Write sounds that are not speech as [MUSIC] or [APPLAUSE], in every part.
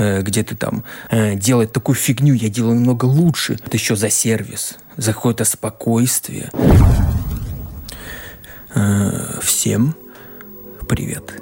э, где ты там э, делать такую фигню, я делаю намного лучше. Это еще за сервис, за какое-то спокойствие. Э, всем привет.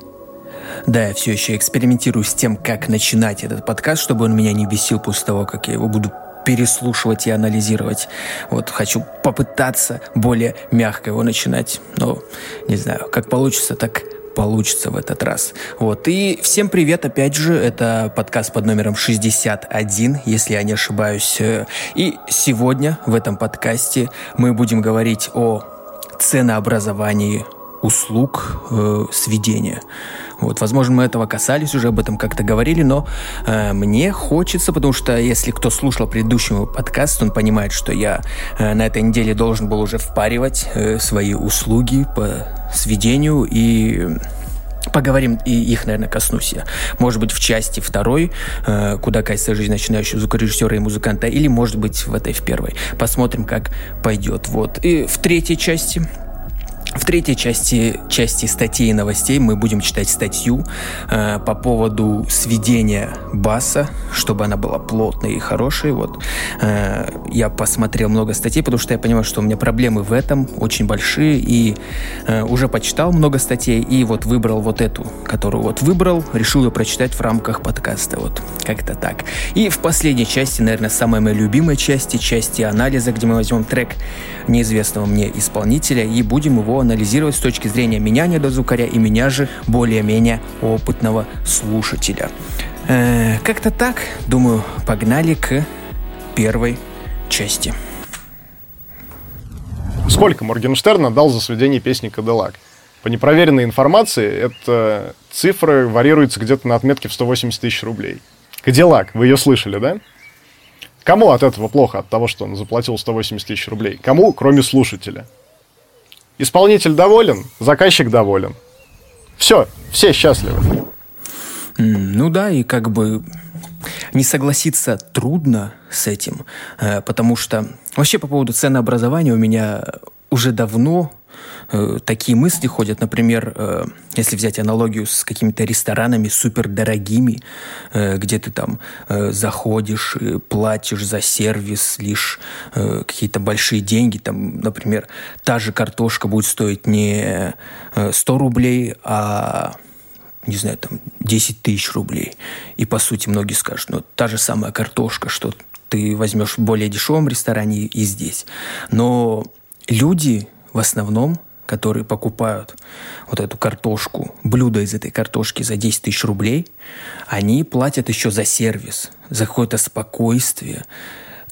Да, я все еще экспериментирую с тем, как начинать этот подкаст, чтобы он меня не бесил после того, как я его буду переслушивать и анализировать. Вот хочу попытаться более мягко его начинать. Но не знаю, как получится, так получится в этот раз. Вот. И всем привет, опять же, это подкаст под номером 61, если я не ошибаюсь. И сегодня в этом подкасте мы будем говорить о ценообразовании услуг э, сведения. Вот, возможно, мы этого касались, уже об этом как-то говорили, но э, мне хочется, потому что если кто слушал предыдущий подкаст, он понимает, что я э, на этой неделе должен был уже впаривать э, свои услуги по сведению и Поговорим, и их, наверное, коснусь я. Может быть, в части второй, э, куда катится жизнь начинающего звукорежиссера и музыканта, или, может быть, в этой в первой. Посмотрим, как пойдет. Вот. И в третьей части в третьей части, части статей и новостей мы будем читать статью э, по поводу сведения баса, чтобы она была плотной и хорошей. Вот. Э, я посмотрел много статей, потому что я понимаю, что у меня проблемы в этом очень большие, и э, уже почитал много статей, и вот выбрал вот эту, которую вот выбрал, решил ее прочитать в рамках подкаста. Вот как-то так. И в последней части, наверное, самой моей любимой части, части анализа, где мы возьмем трек неизвестного мне исполнителя и будем его анализировать с точки зрения меня, недозвукаря, и меня же более-менее опытного слушателя. Э, как-то так, думаю, погнали к первой части. Сколько Моргенштерн отдал за сведение песни «Кадиллак»? По непроверенной информации, эта цифра варьируется где-то на отметке в 180 тысяч рублей. «Кадиллак», вы ее слышали, да? Кому от этого плохо, от того, что он заплатил 180 тысяч рублей? Кому, кроме слушателя? Исполнитель доволен, заказчик доволен. Все, все счастливы. Ну да, и как бы не согласиться трудно с этим, э, потому что вообще по поводу ценообразования у меня уже давно э, такие мысли ходят. Например, э, если взять аналогию с какими-то ресторанами супердорогими, э, где ты там э, заходишь, и платишь за сервис лишь э, какие-то большие деньги, там, например, та же картошка будет стоить не э, 100 рублей, а не знаю, там, 10 тысяч рублей. И, по сути, многие скажут, ну, та же самая картошка, что ты возьмешь в более дешевом ресторане и здесь. Но люди в основном, которые покупают вот эту картошку, блюдо из этой картошки за 10 тысяч рублей, они платят еще за сервис, за какое-то спокойствие.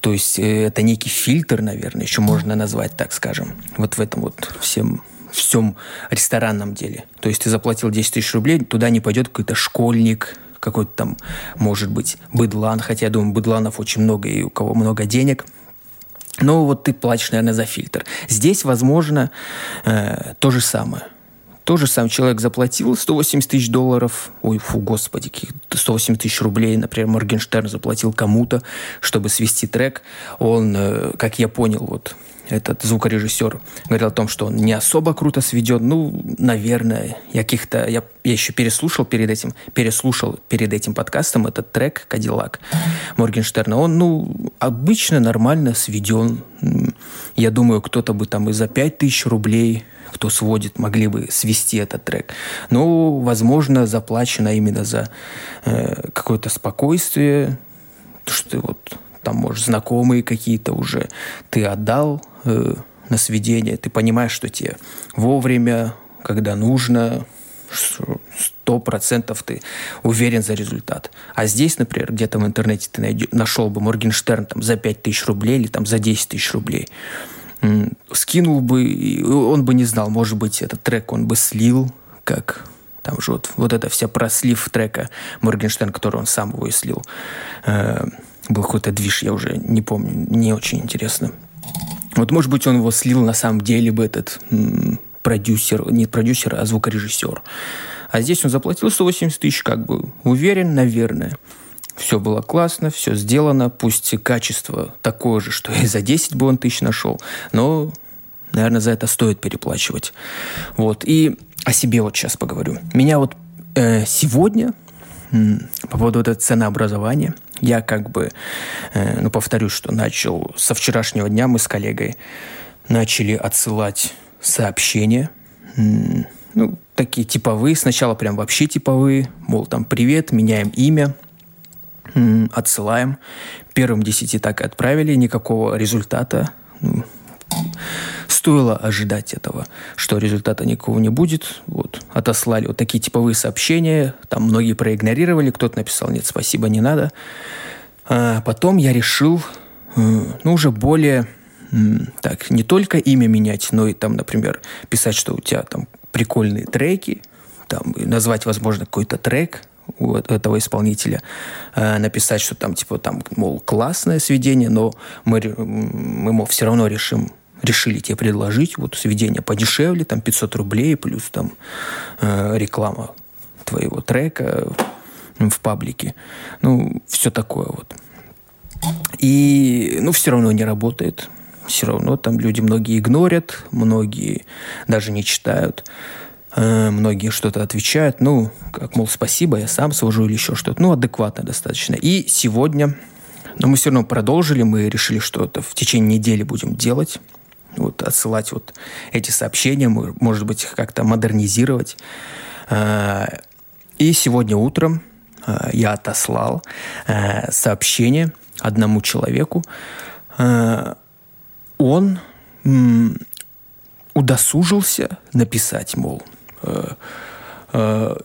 То есть э, это некий фильтр, наверное, еще можно назвать, так скажем, вот в этом вот всем всем ресторанном деле. То есть ты заплатил 10 тысяч рублей, туда не пойдет какой-то школьник, какой-то там, может быть, быдлан, хотя я думаю, быдланов очень много и у кого много денег – ну, вот ты платишь, наверное, за фильтр. Здесь, возможно, э, то же самое. То же самое человек заплатил 180 тысяч долларов, ой, фу, господи, 180 тысяч рублей, например, Моргенштерн заплатил кому-то, чтобы свести трек. Он, э, как я понял, вот этот звукорежиссер говорил о том, что он не особо круто сведен. Ну, наверное, я каких-то... Я, я еще переслушал перед этим, переслушал перед этим подкастом этот трек «Кадиллак» Моргенштерна. Он, ну, обычно нормально сведен. Я думаю, кто-то бы там и за 5000 рублей кто сводит, могли бы свести этот трек. Но, возможно, заплачено именно за э, какое-то спокойствие, что вот там, может, знакомые какие-то уже ты отдал э, на сведение, ты понимаешь, что тебе вовремя, когда нужно, сто процентов ты уверен за результат. А здесь, например, где-то в интернете ты найдешь, нашел бы Моргенштерн там, за 5 тысяч рублей или там, за 10 тысяч рублей. Скинул бы, он бы не знал, может быть, этот трек он бы слил, как там же вот, вот это вся прослив трека Моргенштерн, который он сам его и слил. Был какой-то движ, я уже не помню, не очень интересно. Вот, может быть, он его слил на самом деле бы этот продюсер, не продюсер, а звукорежиссер. А здесь он заплатил 180 тысяч, как бы уверен, наверное. Все было классно, все сделано, пусть качество такое же, что и за 10 бы он тысяч нашел, но, наверное, за это стоит переплачивать. Вот, и о себе вот сейчас поговорю. Меня вот э, сегодня по поводу вот этого ценообразования. Я как бы, э, ну, повторюсь, что начал со вчерашнего дня мы с коллегой начали отсылать сообщения, ну, такие типовые, сначала прям вообще типовые, мол, там, привет, меняем имя, отсылаем. Первым десяти так и отправили, никакого результата. Стоило ожидать этого, что результата никакого не будет. Вот, отослали вот такие типовые сообщения, там многие проигнорировали, кто-то написал, нет, спасибо, не надо. А потом я решил, э, ну, уже более, так, не только имя менять, но и там, например, писать, что у тебя там прикольные треки, там, назвать, возможно, какой-то трек, у этого исполнителя, э, написать, что там, типа, там, мол, классное сведение, но мы, мы мол, все равно решим решили тебе предложить вот сведение подешевле, там 500 рублей, плюс там э, реклама твоего трека в паблике. Ну, все такое вот. И, ну, все равно не работает. Все равно там люди многие игнорят, многие даже не читают. Э, многие что-то отвечают, ну, как, мол, спасибо, я сам свожу или еще что-то. Ну, адекватно достаточно. И сегодня, но мы все равно продолжили, мы решили, что это в течение недели будем делать. Вот отсылать вот эти сообщения, может быть, как-то модернизировать. Э, и сегодня утром э, я отослал сообщение одному человеку. Он удосужился написать, мол, Э, э,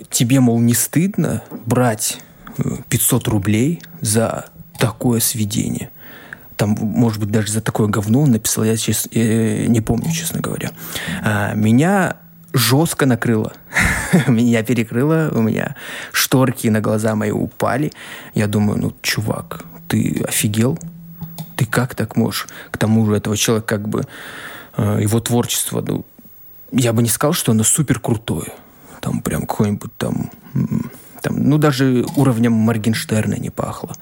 тебе, мол, не стыдно брать 500 э, рублей за такое сведение? Там, может быть, даже за такое говно он написал, я сейчас э, не помню, честно говоря. А, меня жестко накрыло. [LAUGHS] меня перекрыло, у меня шторки на глаза мои упали. Я думаю, ну, чувак, ты офигел? Ты как так можешь? К тому же этого человека как бы его творчество, ну, я бы не сказал, что оно супер крутое. Там прям какой-нибудь там, там, ну, даже уровнем Моргенштерна не пахло.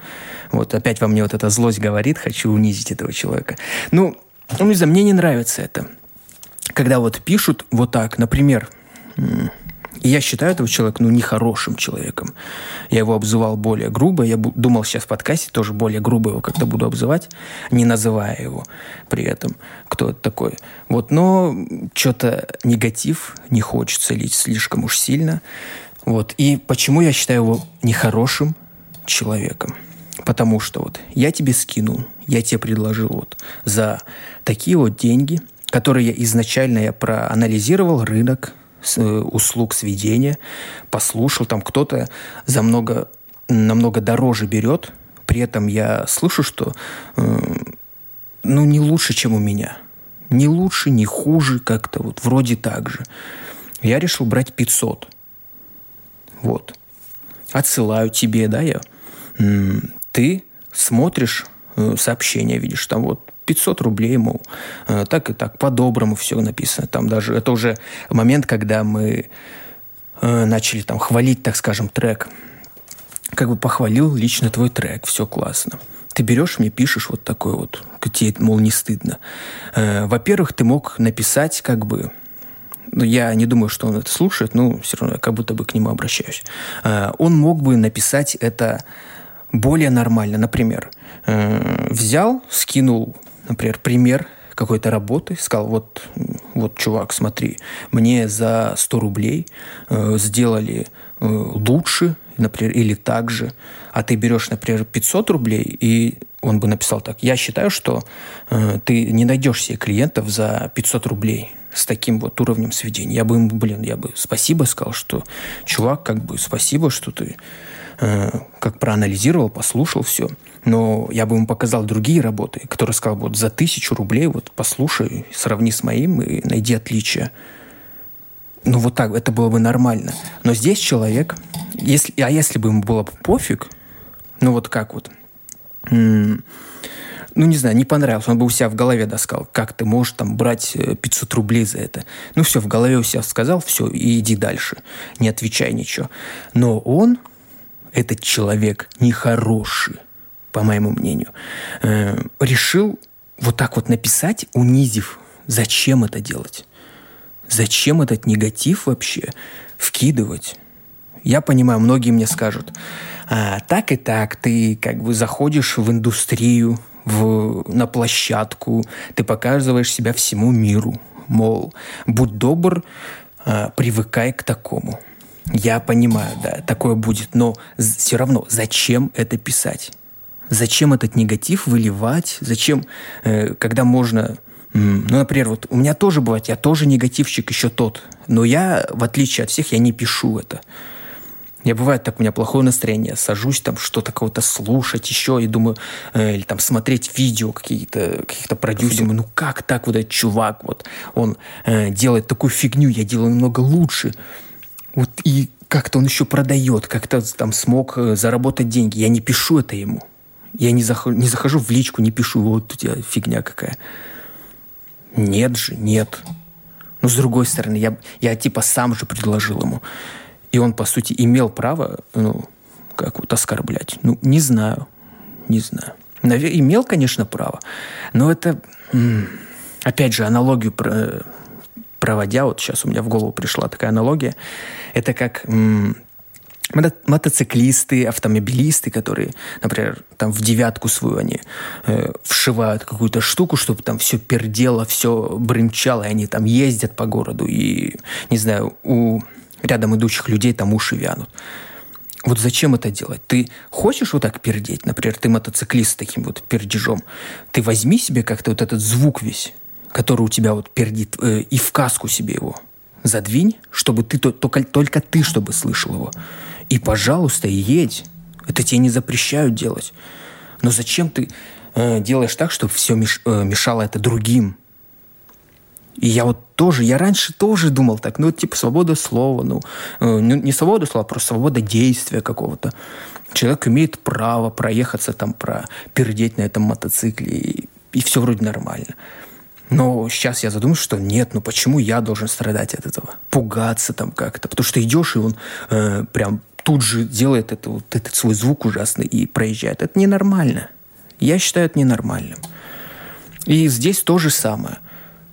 Вот опять во мне вот эта злость говорит, хочу унизить этого человека. Ну, ну, не знаю, мне не нравится это. Когда вот пишут вот так, например, и я считаю этого человека, ну, нехорошим человеком. Я его обзывал более грубо. Я думал сейчас в подкасте тоже более грубо его как-то буду обзывать, не называя его при этом, кто это такой. Вот, но что-то негатив не хочется лить слишком уж сильно. Вот. И почему я считаю его нехорошим человеком? Потому что вот я тебе скинул, я тебе предложил вот за такие вот деньги, которые я изначально я проанализировал рынок, услуг сведения, послушал, там кто-то за много, намного дороже берет, при этом я слышу, что э, ну не лучше, чем у меня. Не лучше, не хуже, как-то вот вроде так же. Я решил брать 500. Вот. Отсылаю тебе, да, я. Ты смотришь э, сообщение, видишь, там вот 500 рублей, мол, э, так и так, по-доброму все написано. Там даже, это уже момент, когда мы э, начали там хвалить, так скажем, трек. Как бы похвалил лично твой трек, все классно. Ты берешь мне, пишешь вот такой вот, тебе, мол, не стыдно. Э, во-первых, ты мог написать как бы ну, я не думаю, что он это слушает, но все равно я как будто бы к нему обращаюсь. Он мог бы написать это более нормально. Например, взял, скинул например, пример какой-то работы, сказал, вот, вот, чувак, смотри, мне за 100 рублей э, сделали э, лучше, например, или так же, а ты берешь, например, 500 рублей, и он бы написал так, я считаю, что э, ты не найдешь себе клиентов за 500 рублей с таким вот уровнем сведения. Я бы ему, блин, я бы спасибо сказал, что, чувак, как бы спасибо, что ты э, как проанализировал, послушал все. Но я бы ему показал другие работы, которые сказал, вот за тысячу рублей, вот послушай, сравни с моим и найди отличия. Ну вот так, это было бы нормально. Но здесь человек, если, а если бы ему было бы пофиг, ну вот как вот, ну не знаю, не понравилось, он бы у себя в голове доскал, как ты можешь там брать 500 э, рублей за это. Ну все, в голове у себя сказал, все, и иди дальше, не отвечай ничего. Но он, этот человек, нехороший по моему мнению, э, решил вот так вот написать, унизив. Зачем это делать? Зачем этот негатив вообще вкидывать? Я понимаю, многие мне скажут, а, так и так, ты как бы заходишь в индустрию, в, на площадку, ты показываешь себя всему миру. Мол, будь добр, а, привыкай к такому. Я понимаю, да, такое будет, но все равно зачем это писать? Зачем этот негатив выливать? Зачем, э, когда можно ну, например, вот у меня тоже бывает, я тоже негативщик еще тот, но я, в отличие от всех, я не пишу это. Я бывает так, у меня плохое настроение, сажусь там что-то кого-то слушать еще и думаю, э, или там смотреть видео какие-то, каких-то продюсеров, ну как так вот этот чувак, вот он э, делает такую фигню, я делаю намного лучше. Вот и как-то он еще продает, как-то там смог э, заработать деньги. Я не пишу это ему. Я не, захожу, не захожу в личку, не пишу, вот у тебя фигня какая. Нет же, нет. Но с другой стороны, я, я типа сам же предложил ему. И он, по сути, имел право, ну, как вот оскорблять. Ну, не знаю. Не знаю. Навер... Имел, конечно, право. Но это, опять же, аналогию про... проводя, вот сейчас у меня в голову пришла такая аналогия. Это как мотоциклисты, автомобилисты, которые, например, там в девятку свою они э, вшивают какую-то штуку, чтобы там все пердело, все брынчало, и они там ездят по городу, и, не знаю, у рядом идущих людей там уши вянут. Вот зачем это делать? Ты хочешь вот так пердеть? Например, ты мотоциклист с таким вот пердежом. Ты возьми себе как-то вот этот звук весь, который у тебя вот пердит, э, и в каску себе его задвинь, чтобы ты только, только ты, чтобы слышал его. И, пожалуйста, едь. Это тебе не запрещают делать. Но зачем ты э, делаешь так, чтобы все меш, э, мешало это другим? И я вот тоже, я раньше тоже думал так, ну, типа, свобода слова, ну, э, не свобода слова, а просто свобода действия какого-то. Человек имеет право проехаться там, про пердеть на этом мотоцикле, и, и все вроде нормально. Но сейчас я задумываюсь, что нет, ну почему я должен страдать от этого? Пугаться там как-то. Потому что идешь, и он э, прям тут же делает это, вот этот свой звук ужасный и проезжает. Это ненормально. Я считаю это ненормальным. И здесь то же самое –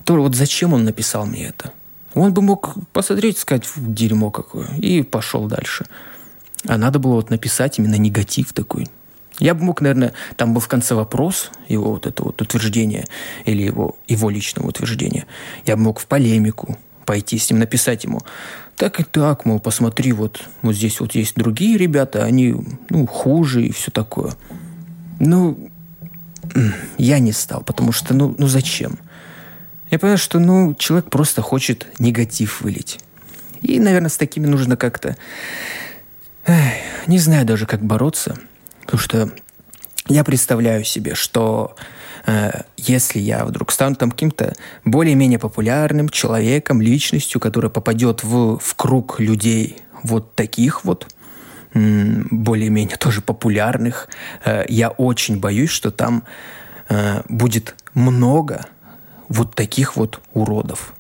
то вот зачем он написал мне это? Он бы мог посмотреть, сказать, дерьмо какое, и пошел дальше. А надо было вот написать именно негатив такой. Я бы мог, наверное, там был в конце вопрос, его вот это вот утверждение, или его, его личного утверждения. Я бы мог в полемику пойти с ним, написать ему, так и так, мол, посмотри, вот, вот здесь вот есть другие ребята, они, ну, хуже и все такое. Ну, я не стал, потому что, ну, ну зачем? Я понял, что, ну, человек просто хочет негатив вылить. И, наверное, с такими нужно как-то... Не знаю даже, как бороться. Потому что я представляю себе, что э, если я вдруг стану там каким-то более-менее популярным человеком, личностью, которая попадет в, в круг людей вот таких вот, более-менее тоже популярных, э, я очень боюсь, что там э, будет много вот таких вот уродов,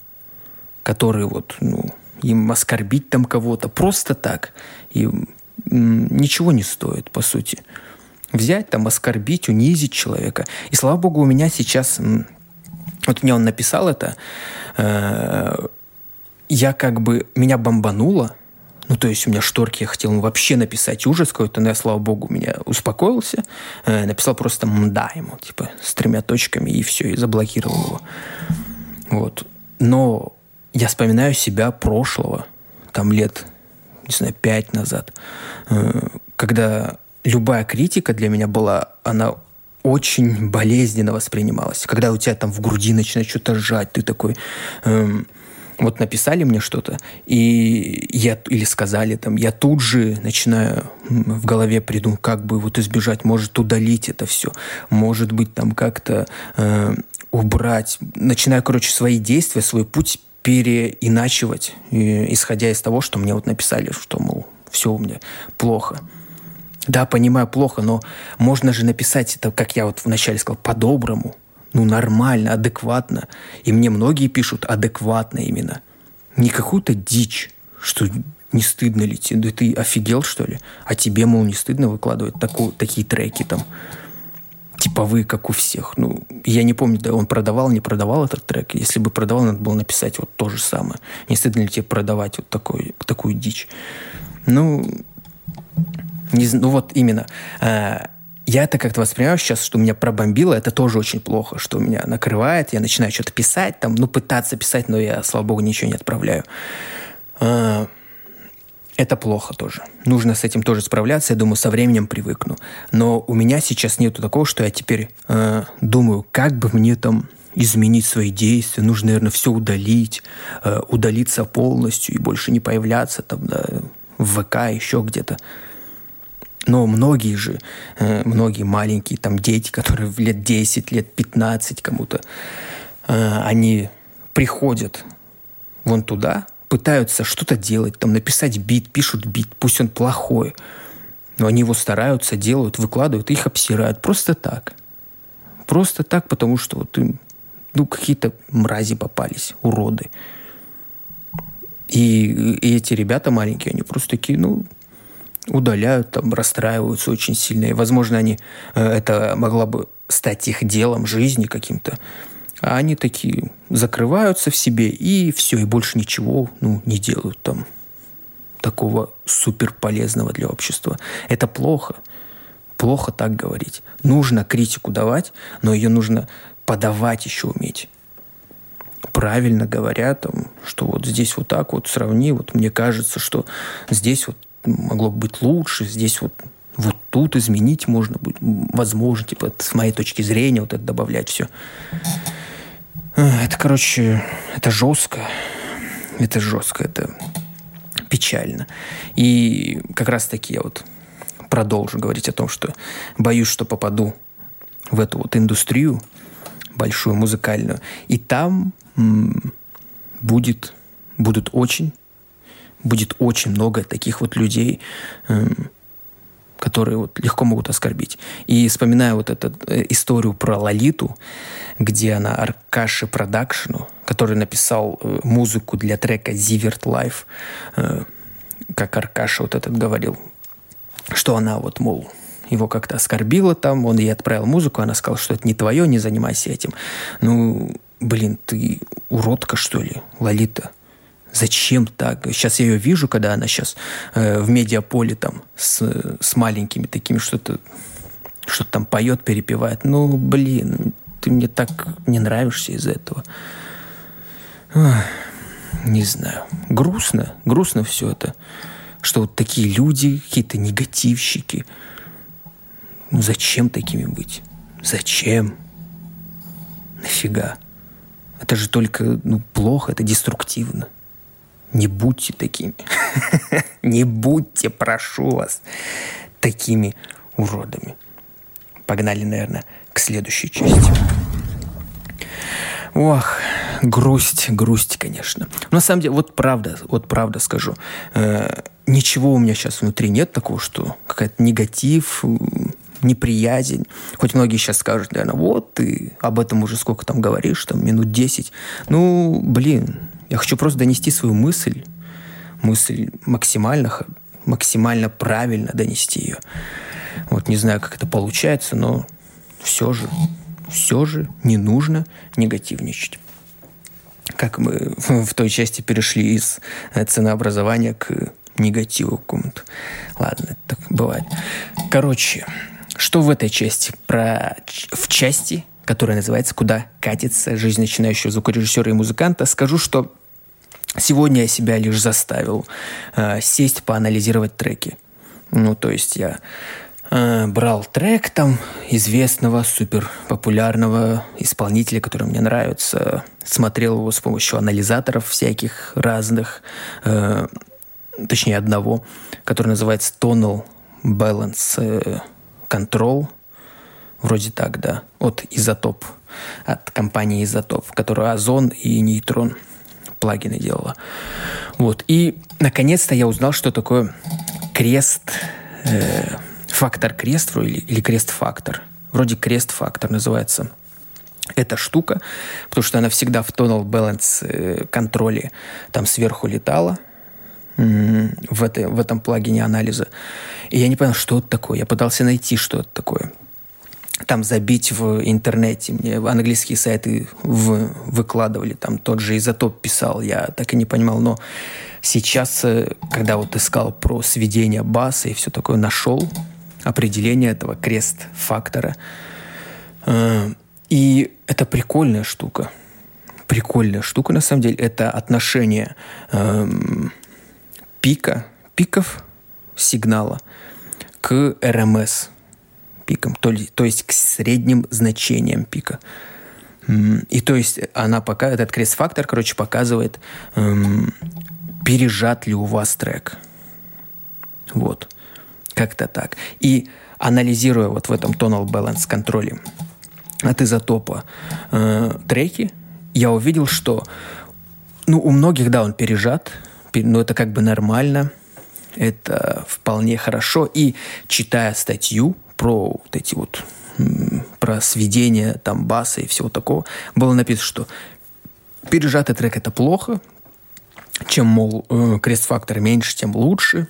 которые вот, ну, им оскорбить там кого-то просто так, и ничего не стоит, по сути. Взять там, оскорбить, унизить человека. И слава богу, у меня сейчас, вот мне он написал это, э, я как бы, меня бомбануло, ну, то есть у меня шторки, я хотел вообще написать ужас какой-то, но я, слава богу, меня успокоился. Э, написал просто «мда» ему, типа, с тремя точками, и все, и заблокировал его. Вот. Но я вспоминаю себя прошлого, там лет, не знаю, пять назад, э, когда любая критика для меня была, она очень болезненно воспринималась. Когда у тебя там в груди начинает что-то сжать, ты такой... Эм, вот написали мне что-то, и я, или сказали там, я тут же начинаю в голове придумать, как бы вот избежать, может удалить это все, может быть там как-то э, убрать, начинаю, короче, свои действия, свой путь переиначивать, э, исходя из того, что мне вот написали, что, мол, все у меня плохо. Да, понимаю, плохо, но можно же написать это, как я вот вначале сказал, по-доброму, ну, нормально, адекватно. И мне многие пишут адекватно именно. Не какую-то дичь, что не стыдно ли тебе? Да ты офигел, что ли? А тебе, мол, не стыдно выкладывать таку, такие треки там? Типовые, как у всех. Ну, я не помню, да, он продавал, не продавал этот трек. Если бы продавал, надо было написать вот то же самое. Не стыдно ли тебе продавать вот такой, такую дичь? Ну, не, ну вот именно. А, я это как-то воспринимаю сейчас, что меня пробомбило, это тоже очень плохо, что меня накрывает, я начинаю что-то писать, там, ну, пытаться писать, но я, слава богу, ничего не отправляю. А, это плохо тоже. Нужно с этим тоже справляться. Я думаю, со временем привыкну. Но у меня сейчас нету такого, что я теперь э, думаю, как бы мне там изменить свои действия. Нужно, наверное, все удалить, э, удалиться полностью и больше не появляться там да, в ВК, еще где-то. Но многие же, э, многие маленькие там дети, которые в лет 10, лет 15 кому-то, э, они приходят вон туда, пытаются что-то делать, там написать бит, пишут бит, пусть он плохой, но они его стараются, делают, выкладывают, их обсирают просто так. Просто так, потому что вот им, ну, какие-то мрази попались, уроды. И, и эти ребята маленькие, они просто такие, ну, удаляют, там, расстраиваются очень сильно. И, возможно, они, э, это могло бы стать их делом, жизни каким-то. А они такие закрываются в себе и все, и больше ничего ну, не делают там такого супер полезного для общества. Это плохо. Плохо так говорить. Нужно критику давать, но ее нужно подавать еще уметь. Правильно говоря, там, что вот здесь вот так вот сравни, вот мне кажется, что здесь вот могло быть лучше, здесь вот вот тут изменить можно будет, возможно, типа, с моей точки зрения, вот это добавлять все. Это, короче, это жестко. Это жестко, это печально. И как раз-таки я вот продолжу говорить о том, что боюсь, что попаду в эту вот индустрию большую музыкальную, и там м- будет, будут очень, будет очень много таких вот людей, м- которые вот легко могут оскорбить. И вспоминая вот эту э, историю про Лолиту, где она Аркаши Продакшну, который написал э, музыку для трека «Зиверт Life, э, как Аркаша вот этот говорил, что она вот, мол, его как-то оскорбила там, он ей отправил музыку, она сказала, что это не твое, не занимайся этим. Ну, блин, ты уродка, что ли, Лолита? Зачем так? Сейчас я ее вижу, когда она сейчас э, в медиаполе там с, с маленькими такими что-то что-то там поет, перепевает. Ну, блин, ты мне так не нравишься из-за этого. Ох, не знаю. Грустно, грустно все это. Что вот такие люди, какие-то негативщики. Ну, зачем такими быть? Зачем? Нафига? Это же только ну, плохо, это деструктивно. Не будьте такими. [LAUGHS] Не будьте, прошу вас, такими уродами. Погнали, наверное, к следующей части. Ох, грусть, грусть, конечно. Но на самом деле, вот правда, вот правда скажу. Э, ничего у меня сейчас внутри нет такого, что какая-то негатив, неприязнь. Хоть многие сейчас скажут, наверное, вот ты об этом уже сколько там говоришь, там минут 10. Ну, блин, я хочу просто донести свою мысль, мысль максимально, максимально правильно донести ее. Вот не знаю, как это получается, но все же, все же не нужно негативничать. Как мы [LAUGHS] в той части перешли из э, ценообразования к негативу какому-то. Ладно, так бывает. Короче, что в этой части? Про в части которая называется «Куда катится жизнь начинающего звукорежиссера и музыканта», скажу, что сегодня я себя лишь заставил э, сесть, поанализировать треки. Ну, то есть я э, брал трек там известного, супер популярного исполнителя, который мне нравится, смотрел его с помощью анализаторов всяких разных, э, точнее одного, который называется Tonal Balance Control – Вроде так, да. От Изотоп. От компании Изотоп, которая Озон и Нейтрон плагины делала. Вот. И, наконец-то, я узнал, что такое крест... Э, фактор крест или, или крест-фактор. Вроде крест-фактор называется эта штука, потому что она всегда в tonal balance э, контроле там сверху летала в, этой, в этом плагине анализа. И я не понял, что это такое. Я пытался найти, что это такое там забить в интернете. Мне английские сайты в, выкладывали, там тот же изотоп писал, я так и не понимал, но сейчас, э, когда вот искал про сведение баса и все такое, нашел определение этого крест-фактора. Э, и это прикольная штука. Прикольная штука, на самом деле. Это отношение эм, пика, пиков сигнала к РМС пикам, то, то есть к средним значениям пика. И то есть она пока этот крест-фактор, короче, показывает, эм, пережат ли у вас трек. Вот. Как-то так. И анализируя вот в этом tonal balance контроле от изотопа э, треки, я увидел, что ну, у многих, да, он пережат, но это как бы нормально, это вполне хорошо. И читая статью про вот эти вот про сведение там баса и всего такого, было написано, что пережатый трек это плохо, чем, мол, э, крест-фактор меньше, тем лучше.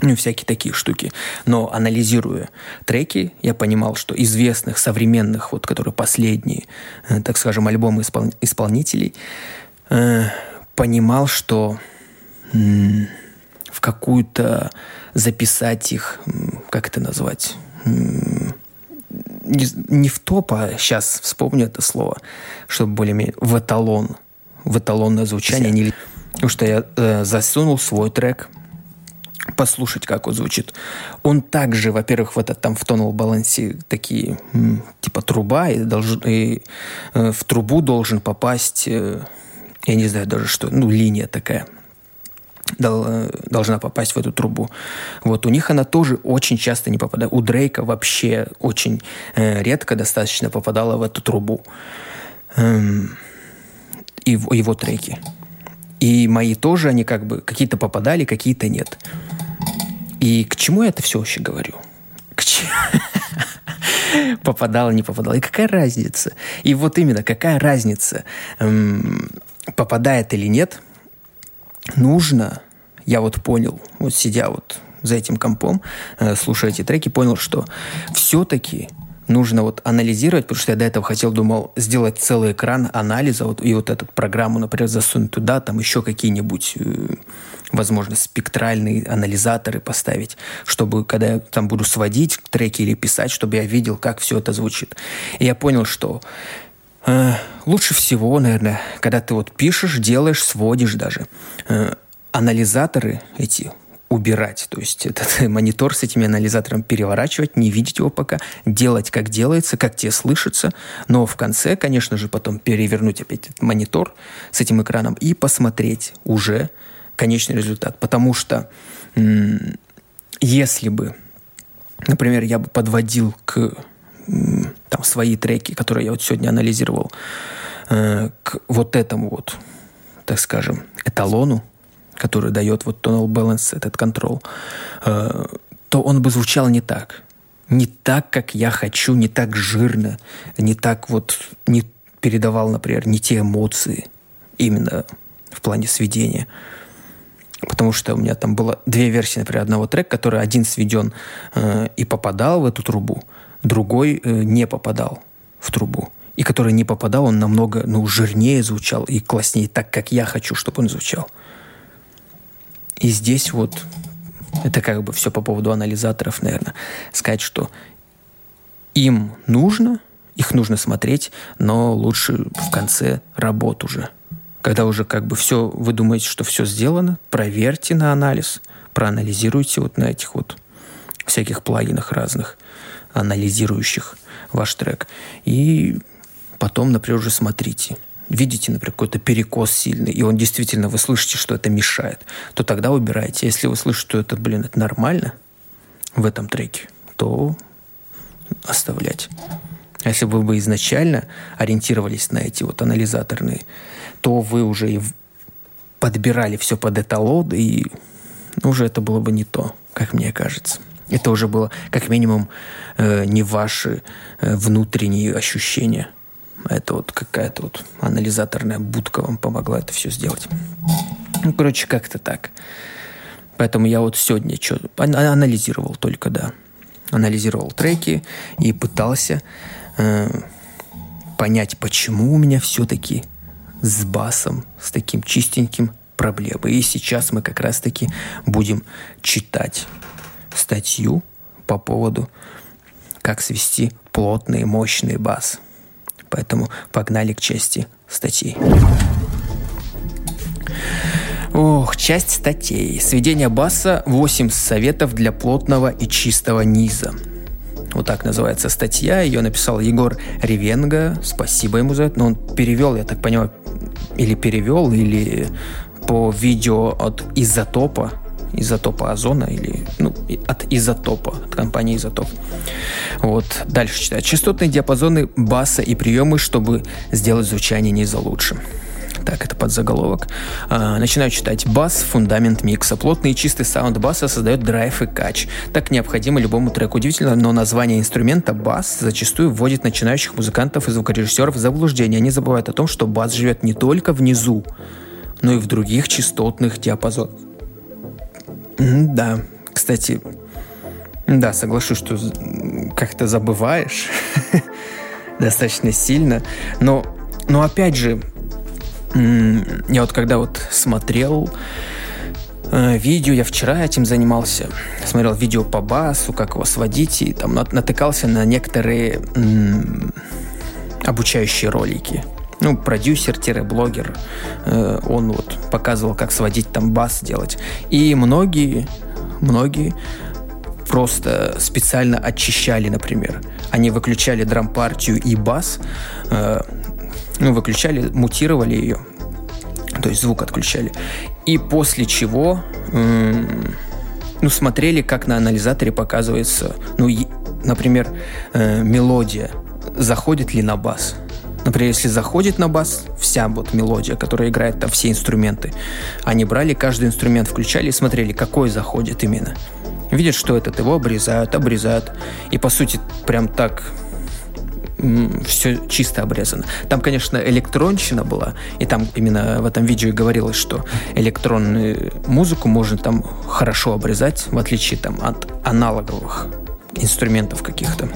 Ну, всякие такие штуки. Но анализируя треки, я понимал, что известных, современных, вот, которые последние, э, так скажем, альбомы испол- исполнителей, э, понимал, что м- какую-то записать их, как это назвать, не, не в топ, а сейчас вспомню это слово, чтобы более-менее в эталон, в эталонное звучание. Не, потому что я э, засунул свой трек, послушать, как он звучит. Он также, во-первых, в этот там в тонал балансе такие типа труба, и, должен, и э, в трубу должен попасть, э, я не знаю даже что, ну, линия такая э, должна попасть в эту трубу. Вот у них она тоже очень часто не попадает. У Дрейка вообще очень э, редко достаточно попадала в эту трубу. Эм, и в его треки. И мои тоже, они как бы какие-то попадали, какие-то нет. И к чему я это все вообще говорю? К чему? [LAUGHS] попадало, не попадало. И какая разница? И вот именно, какая разница, эм, попадает или нет, нужно, я вот понял, вот сидя вот за этим компом, э, слушая эти треки, понял, что все-таки нужно вот анализировать, потому что я до этого хотел, думал, сделать целый экран анализа, вот, и вот эту программу, например, засунуть туда, там еще какие-нибудь, э, возможно, спектральные анализаторы поставить, чтобы, когда я там буду сводить треки или писать, чтобы я видел, как все это звучит. И я понял, что э, лучше всего, наверное, когда ты вот пишешь, делаешь, сводишь даже, э, анализаторы эти убирать. То есть этот [LAUGHS] монитор с этими анализатором переворачивать, не видеть его пока, делать, как делается, как тебе слышится, но в конце, конечно же, потом перевернуть опять этот монитор с этим экраном и посмотреть уже конечный результат. Потому что если бы, например, я бы подводил к там, свои треки, которые я вот сегодня анализировал, э, к вот этому вот, так скажем, эталону, который дает вот tonal balance, этот контрол, э, то он бы звучал не так. Не так, как я хочу, не так жирно, не так вот, не передавал, например, не те эмоции именно в плане сведения. Потому что у меня там было две версии, например, одного трека, который один сведен э, и попадал в эту трубу, другой э, не попадал в трубу. И который не попадал, он намного ну, жирнее звучал и класснее, так, как я хочу, чтобы он звучал. И здесь вот это как бы все по поводу анализаторов, наверное. Сказать, что им нужно, их нужно смотреть, но лучше в конце работ уже. Когда уже как бы все, вы думаете, что все сделано, проверьте на анализ, проанализируйте вот на этих вот всяких плагинах разных, анализирующих ваш трек. И потом, например, уже смотрите – видите, например, какой-то перекос сильный, и он действительно, вы слышите, что это мешает, то тогда убирайте. Если вы слышите, что это, блин, это нормально в этом треке, то оставлять. А если бы вы изначально ориентировались на эти вот анализаторные, то вы уже и подбирали все под эталон, и уже это было бы не то, как мне кажется. Это уже было, как минимум, э, не ваши э, внутренние ощущения – это вот какая-то вот анализаторная будка вам помогла это все сделать. Ну, короче, как-то так. Поэтому я вот сегодня что анализировал только, да. Анализировал треки и пытался э, понять, почему у меня все-таки с басом, с таким чистеньким проблемы. И сейчас мы как раз-таки будем читать статью по поводу, как свести плотный, мощный бас. Поэтому погнали к части статей. Ох, часть статей. Сведение баса 8 советов для плотного и чистого низа. Вот так называется статья. Ее написал Егор Ревенга. Спасибо ему за это. Но он перевел, я так понимаю, или перевел, или по видео от Изотопа, изотопа озона или ну, от изотопа, от компании изотоп. Вот, дальше читать. Частотные диапазоны баса и приемы, чтобы сделать звучание низа лучше. Так, это под заголовок. А, начинаю читать. Бас – фундамент микса. Плотный и чистый саунд баса создает драйв и кач. Так необходимо любому треку. Удивительно, но название инструмента бас зачастую вводит начинающих музыкантов и звукорежиссеров в заблуждение. Они забывают о том, что бас живет не только внизу, но и в других частотных диапазонах. Да, кстати, да, соглашусь, что как-то забываешь [LAUGHS] достаточно сильно, но, но опять же, я вот когда вот смотрел э, видео, я вчера этим занимался, смотрел видео по басу, как его сводить, и там натыкался на некоторые обучающие ролики ну, продюсер-блогер, э, он вот показывал, как сводить там бас делать. И многие, многие просто специально очищали, например. Они выключали драм-партию и бас, э, ну, выключали, мутировали ее, то есть звук отключали. И после чего, ну, смотрели, как на анализаторе показывается, ну, например, э, мелодия, заходит ли на бас. Например, если заходит на бас, вся вот мелодия, которая играет там все инструменты, они брали каждый инструмент, включали и смотрели, какой заходит именно. Видят, что этот его обрезают, обрезают. И по сути прям так все чисто обрезано. Там, конечно, электронщина была, и там именно в этом видео и говорилось, что электронную музыку можно там хорошо обрезать, в отличие там от аналоговых инструментов каких-то.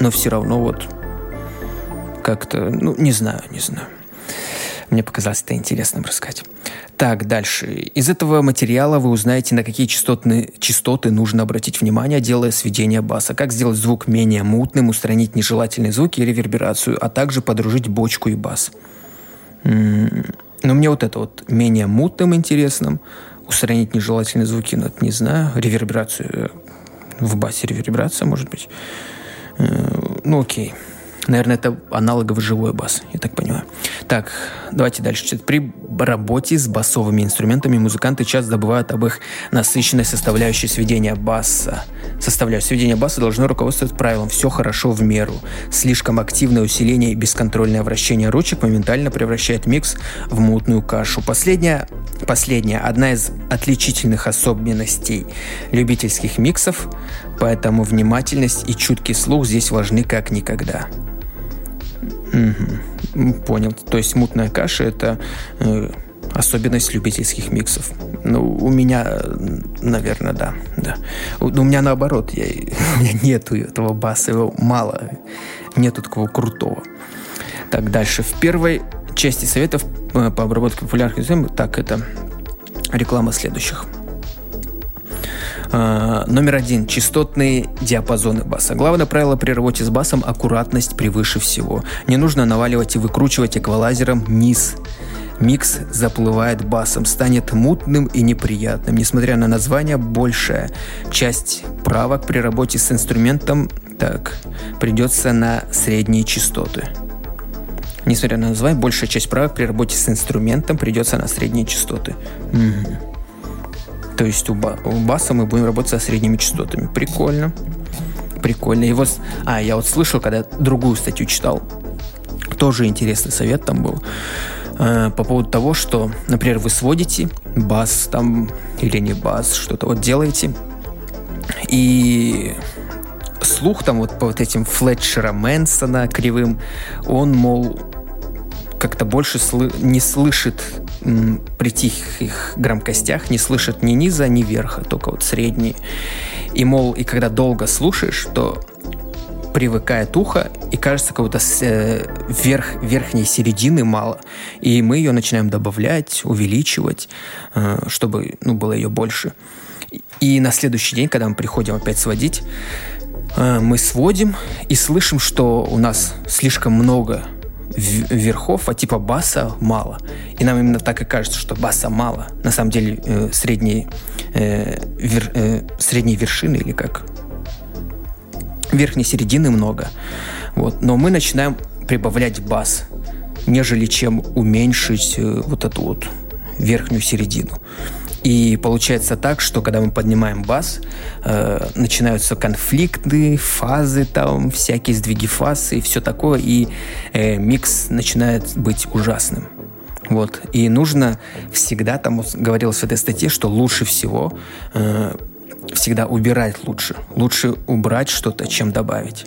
Но все равно вот как-то, ну, не знаю, не знаю. Мне показалось это интересным рассказать. Так, дальше. Из этого материала вы узнаете, на какие частотные, частоты нужно обратить внимание, делая сведение баса, как сделать звук менее мутным, устранить нежелательные звуки и реверберацию, а также подружить бочку и бас. Но мне вот это вот менее мутным интересным, устранить нежелательные звуки, ну, это не знаю, реверберацию э, в басе реверберация, может быть. Э, ну, окей. Наверное, это аналоговый живой бас, я так понимаю. Так, давайте дальше. При работе с басовыми инструментами музыканты часто забывают об их насыщенной составляющей сведения баса. Составляющая сведения баса должно руководствоваться правилом «все хорошо в меру». Слишком активное усиление и бесконтрольное вращение ручек моментально превращает микс в мутную кашу. Последняя, последняя одна из отличительных особенностей любительских миксов, поэтому внимательность и чуткий слух здесь важны как никогда. Угу. Понял. То есть мутная каша это э, особенность любительских миксов. Ну, у меня, наверное, да. да. У, у меня наоборот, я, [LAUGHS] у меня нету этого баса, его мало. Нету такого крутого. Так, дальше. В первой части советов э, по обработке популярных тем, так, это реклама следующих. А, номер один. Частотные диапазоны баса. Главное правило при работе с басом – аккуратность превыше всего. Не нужно наваливать и выкручивать эквалайзером низ. Микс заплывает басом, станет мутным и неприятным. Несмотря на название, большая часть правок при работе с инструментом так, придется на средние частоты. Несмотря на название, большая часть правок при работе с инструментом придется на средние частоты. Угу. То есть у, ба- у баса мы будем работать со средними частотами. Прикольно. Прикольно. И вот, а, я вот слышал, когда другую статью читал, тоже интересный совет там был, э, по поводу того, что, например, вы сводите бас там, или не бас, что-то вот делаете, и слух там вот по вот этим Флетчера Мэнсона кривым, он, мол, как-то больше сл- не слышит при тихих громкостях не слышат ни низа, ни верха, только вот средние. И, мол, и когда долго слушаешь, то привыкает ухо, и кажется, как будто э, верх, верхней середины мало. И мы ее начинаем добавлять, увеличивать, э, чтобы ну, было ее больше. И на следующий день, когда мы приходим опять сводить, э, мы сводим и слышим, что у нас слишком много верхов, а типа баса мало. И нам именно так и кажется, что баса мало. На самом деле э, средней, э, вер, э, средней вершины или как верхней середины много. Вот. Но мы начинаем прибавлять бас, нежели чем уменьшить э, вот эту вот верхнюю середину. И получается так, что когда мы поднимаем бас, э, начинаются конфликты, фазы там, всякие сдвиги фаз и все такое, и э, микс начинает быть ужасным. Вот. И нужно всегда, там говорилось в этой статье, что лучше всего э, всегда убирать лучше. Лучше убрать что-то, чем добавить.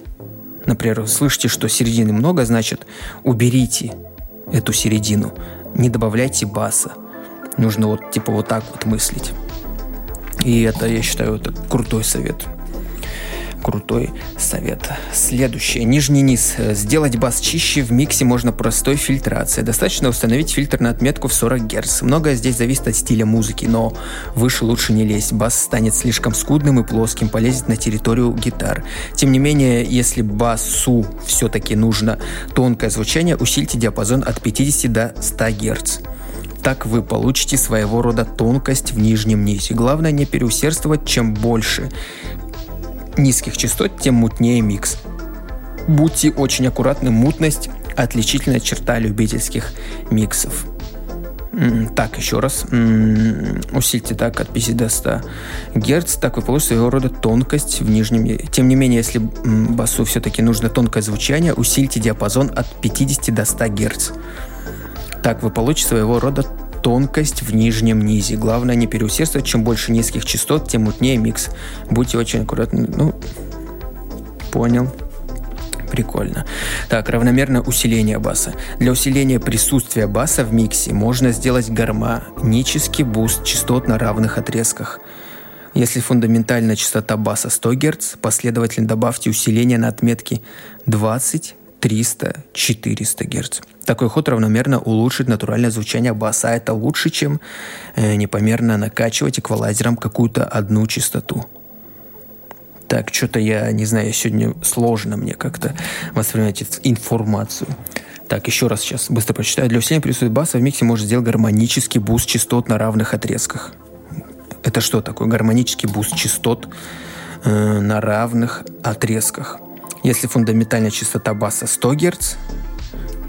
Например, вы слышите, что середины много, значит, уберите эту середину. Не добавляйте баса. Нужно вот типа вот так вот мыслить. И это, я считаю, это крутой совет. Крутой совет. Следующее. Нижний низ. Сделать бас чище в миксе можно простой фильтрацией. Достаточно установить фильтр на отметку в 40 Гц. Многое здесь зависит от стиля музыки, но выше лучше не лезть. Бас станет слишком скудным и плоским, полезет на территорию гитар. Тем не менее, если басу все-таки нужно тонкое звучание, усильте диапазон от 50 до 100 Гц. Так вы получите своего рода тонкость в нижнем низе. Главное не переусердствовать, чем больше низких частот, тем мутнее микс. Будьте очень аккуратны, мутность – отличительная черта любительских миксов. Так, еще раз. Усильте так от 50 до 100 Гц. Так вы получите своего рода тонкость в нижнем. Тем не менее, если басу все-таки нужно тонкое звучание, усильте диапазон от 50 до 100 Гц. Так вы получите своего рода тонкость в нижнем низе. Главное не переусердствовать. Чем больше низких частот, тем мутнее микс. Будьте очень аккуратны. Ну, понял. Прикольно. Так, равномерное усиление баса. Для усиления присутствия баса в миксе можно сделать гармонический буст частот на равных отрезках. Если фундаментальная частота баса 100 Гц, последовательно добавьте усиление на отметке 200, 300, 400 Гц. Такой ход равномерно улучшит натуральное звучание баса. Это лучше, чем э, непомерно накачивать эквалайзером какую-то одну частоту. Так, что-то я не знаю, сегодня сложно мне как-то воспринимать информацию. Так, еще раз сейчас быстро прочитаю. Для усиления присутствия баса в миксе можно сделать гармонический буст частот на равных отрезках. Это что такое? Гармонический буст частот э, на равных отрезках. Если фундаментальная частота баса 100 Гц,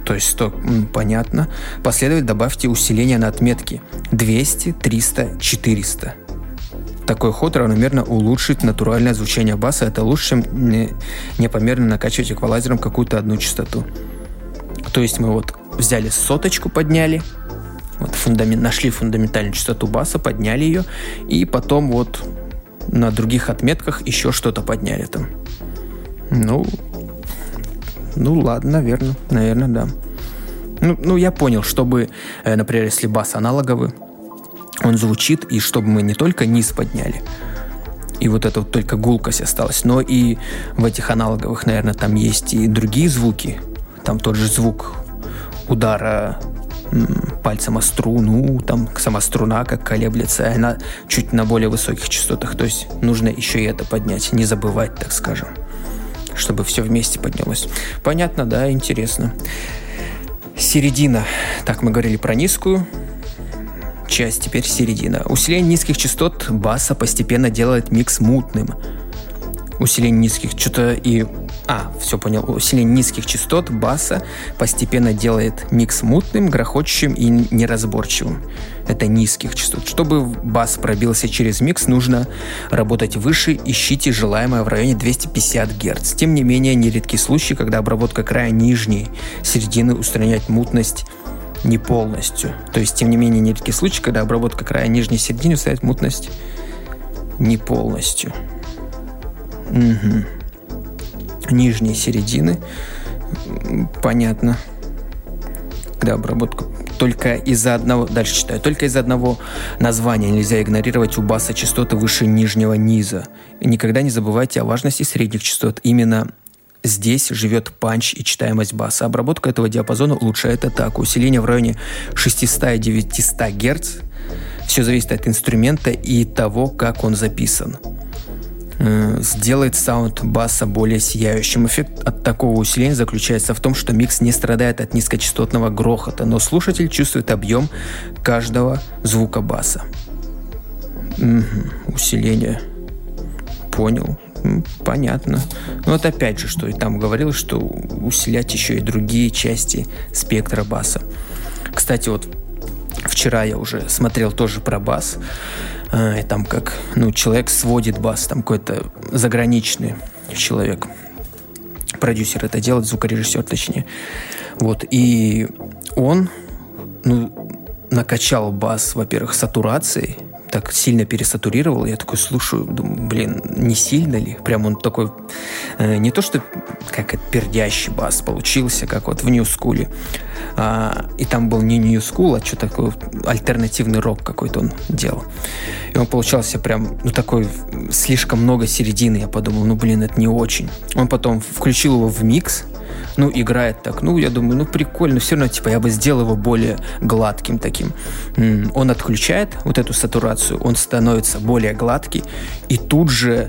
то есть 100, понятно. Последовательно добавьте усиление на отметке 200, 300, 400. Такой ход равномерно улучшит натуральное звучание баса. Это лучше, чем непомерно накачивать эквалайзером какую-то одну частоту. То есть мы вот взяли соточку, подняли, вот фундамент, нашли фундаментальную частоту баса, подняли ее, и потом вот на других отметках еще что-то подняли там. Ну, ну ладно, наверное, наверное, да. Ну, ну я понял, чтобы, э, например, если бас аналоговый, он звучит, и чтобы мы не только низ подняли, и вот это вот только гулкость осталась, но и в этих аналоговых, наверное, там есть и другие звуки. Там тот же звук удара пальцем о струну, там сама струна как колеблется, она чуть на более высоких частотах. То есть нужно еще и это поднять, не забывать, так скажем чтобы все вместе поднялось. Понятно, да, интересно. Середина. Так, мы говорили про низкую часть, теперь середина. Усиление низких частот баса постепенно делает микс мутным. Усиление низких что-то и а, все понял. Усиление низких частот баса постепенно делает микс мутным, грохочущим и неразборчивым. Это низких частот. Чтобы бас пробился через микс, нужно работать выше, ищите желаемое в районе 250 Гц. Тем не менее, нередки случаи, когда обработка края нижней середины устраняет мутность не полностью. То есть, тем не менее, нередки случаи, когда обработка края нижней середины устраняет мутность не полностью. Угу нижней середины. Понятно. Когда обработка только из-за одного, дальше читаю, только из-за одного названия нельзя игнорировать у баса частоты выше нижнего низа. Никогда не забывайте о важности средних частот. Именно здесь живет панч и читаемость баса. Обработка этого диапазона улучшает атаку. Усиление в районе 600 и 900 Гц. Все зависит от инструмента и того, как он записан. Э, сделает sound баса более сияющим. Эффект от такого усиления заключается в том, что микс не страдает от низкочастотного грохота, но слушатель чувствует объем каждого звука баса. Угу, усиление. Понял. Понятно. Ну вот опять же, что и там говорил, что усилять еще и другие части спектра баса. Кстати, вот вчера я уже смотрел тоже про бас. А, и там как, ну, человек сводит бас, там какой-то заграничный человек. Продюсер это делает, звукорежиссер точнее. Вот, и он, ну, накачал бас, во-первых, сатурацией, так сильно пересатурировал. Я такой слушаю, думаю, блин, не сильно ли? Прям он такой, э, не то что как пердящий бас получился, как вот в New School. А, и там был не New School, а что такое альтернативный рок какой-то он делал. И он получался прям, ну такой, слишком много середины. Я подумал, ну блин, это не очень. Он потом включил его в микс, ну, играет так. Ну, я думаю, ну, прикольно. Все равно, типа, я бы сделал его более гладким таким. Он отключает вот эту сатурацию, он становится более гладкий, и тут же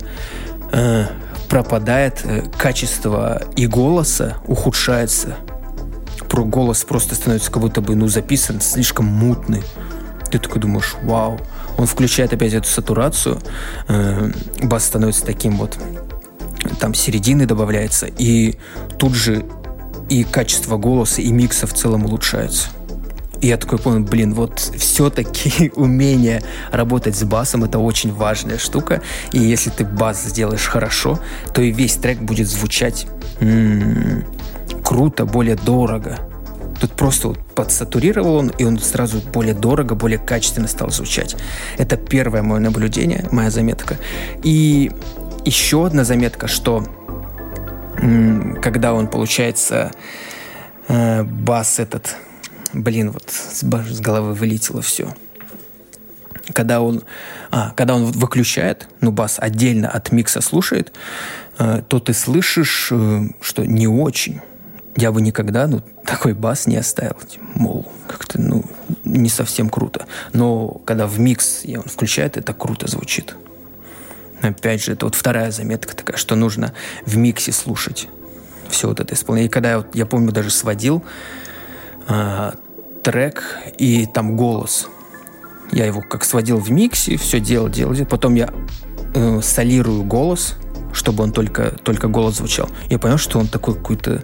э, пропадает э, качество и голоса, ухудшается. Про голос просто становится как будто бы, ну, записан слишком мутный. Ты такой думаешь, вау. Он включает опять эту сатурацию, э, бас становится таким вот там середины добавляется, и тут же и качество голоса, и микса в целом улучшается. И я такой понял, блин, вот все-таки [LAUGHS] умение работать с басом это очень важная штука. И если ты бас сделаешь хорошо, то и весь трек будет звучать м-м, круто, более дорого. Тут просто вот подсатурировал он, и он сразу более дорого, более качественно стал звучать. Это первое мое наблюдение, моя заметка. И еще одна заметка, что когда он, получается, э, бас этот, блин, вот с, головы вылетело все. Когда он, а, когда он выключает, ну, бас отдельно от микса слушает, э, то ты слышишь, э, что не очень. Я бы никогда, ну, такой бас не оставил. Мол, как-то, ну, не совсем круто. Но когда в микс он включает, это круто звучит. Опять же, это вот вторая заметка такая, что нужно в миксе слушать все вот это исполнение. И когда я, я помню, даже сводил э, трек и там голос. Я его как сводил в миксе, все делал, делал, делал. Потом я э, солирую голос, чтобы он только, только голос звучал. Я понял, что он такой какой-то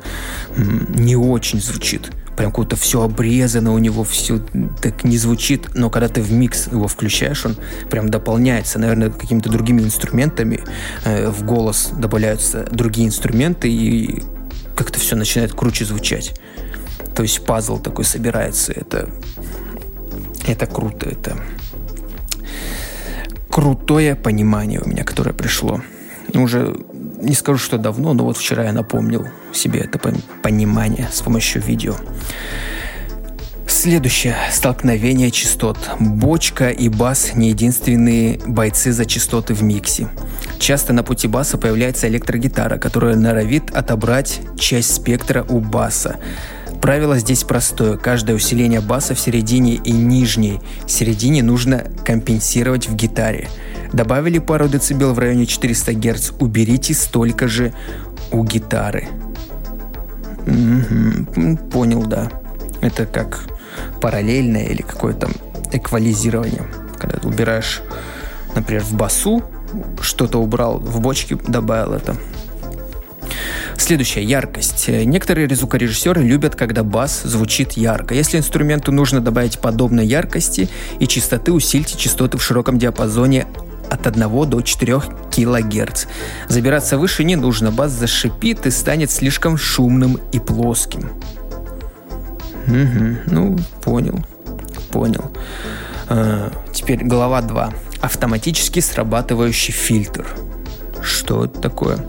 не очень звучит прям какое-то все обрезано у него, все так не звучит, но когда ты в микс его включаешь, он прям дополняется, наверное, какими-то другими инструментами, э, в голос добавляются другие инструменты, и как-то все начинает круче звучать. То есть пазл такой собирается, это, это круто, это крутое понимание у меня, которое пришло. Уже не скажу, что давно, но вот вчера я напомнил себе это понимание с помощью видео. Следующее. Столкновение частот. Бочка и бас не единственные бойцы за частоты в миксе. Часто на пути баса появляется электрогитара, которая норовит отобрать часть спектра у баса. Правило здесь простое. Каждое усиление баса в середине и нижней середине нужно компенсировать в гитаре – Добавили пару децибел в районе 400 Гц, уберите столько же у гитары. Угу, понял, да. Это как параллельное или какое-то эквализирование. Когда ты убираешь, например, в басу, что-то убрал, в бочке добавил это. Следующая яркость. Некоторые звукорежиссеры любят, когда бас звучит ярко. Если инструменту нужно добавить подобной яркости и частоты, усильте частоты в широком диапазоне от 1 до 4 кГц. Забираться выше не нужно, бас зашипит и станет слишком шумным и плоским. Угу, ну, понял, понял. А, теперь глава 2. Автоматически срабатывающий фильтр. Что это такое?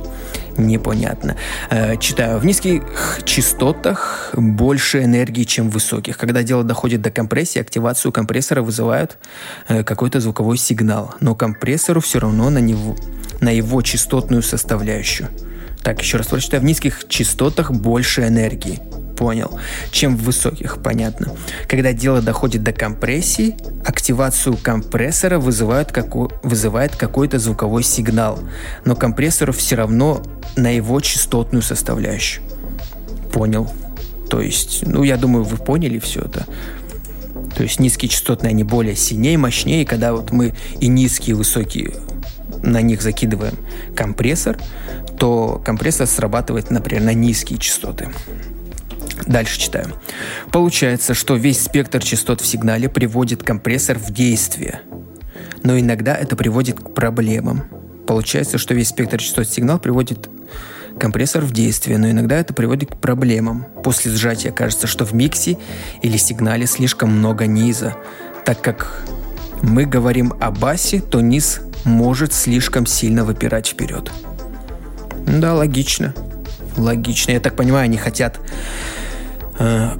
Непонятно. Э, читаю. В низких частотах больше энергии, чем в высоких. Когда дело доходит до компрессии, активацию компрессора вызывают э, какой-то звуковой сигнал. Но компрессору все равно на, него, на его частотную составляющую. Так, еще раз прочитаю. В низких частотах больше энергии. Понял. Чем в высоких, понятно. Когда дело доходит до компрессии, активацию компрессора вызывает, како... вызывает какой-то звуковой сигнал. Но компрессору все равно на его частотную составляющую. Понял. То есть, ну, я думаю, вы поняли все это. То есть низкие частотные, они более сильнее, мощнее. когда вот мы и низкие, и высокие на них закидываем компрессор, то компрессор срабатывает, например, на низкие частоты. Дальше читаем. Получается, что весь спектр частот в сигнале приводит компрессор в действие. Но иногда это приводит к проблемам. Получается, что весь спектр частот сигнал приводит компрессор в действие, но иногда это приводит к проблемам. После сжатия кажется, что в миксе или сигнале слишком много низа. Так как мы говорим о басе, то низ может слишком сильно выпирать вперед. Да, логично. Логично. Я так понимаю, они хотят э,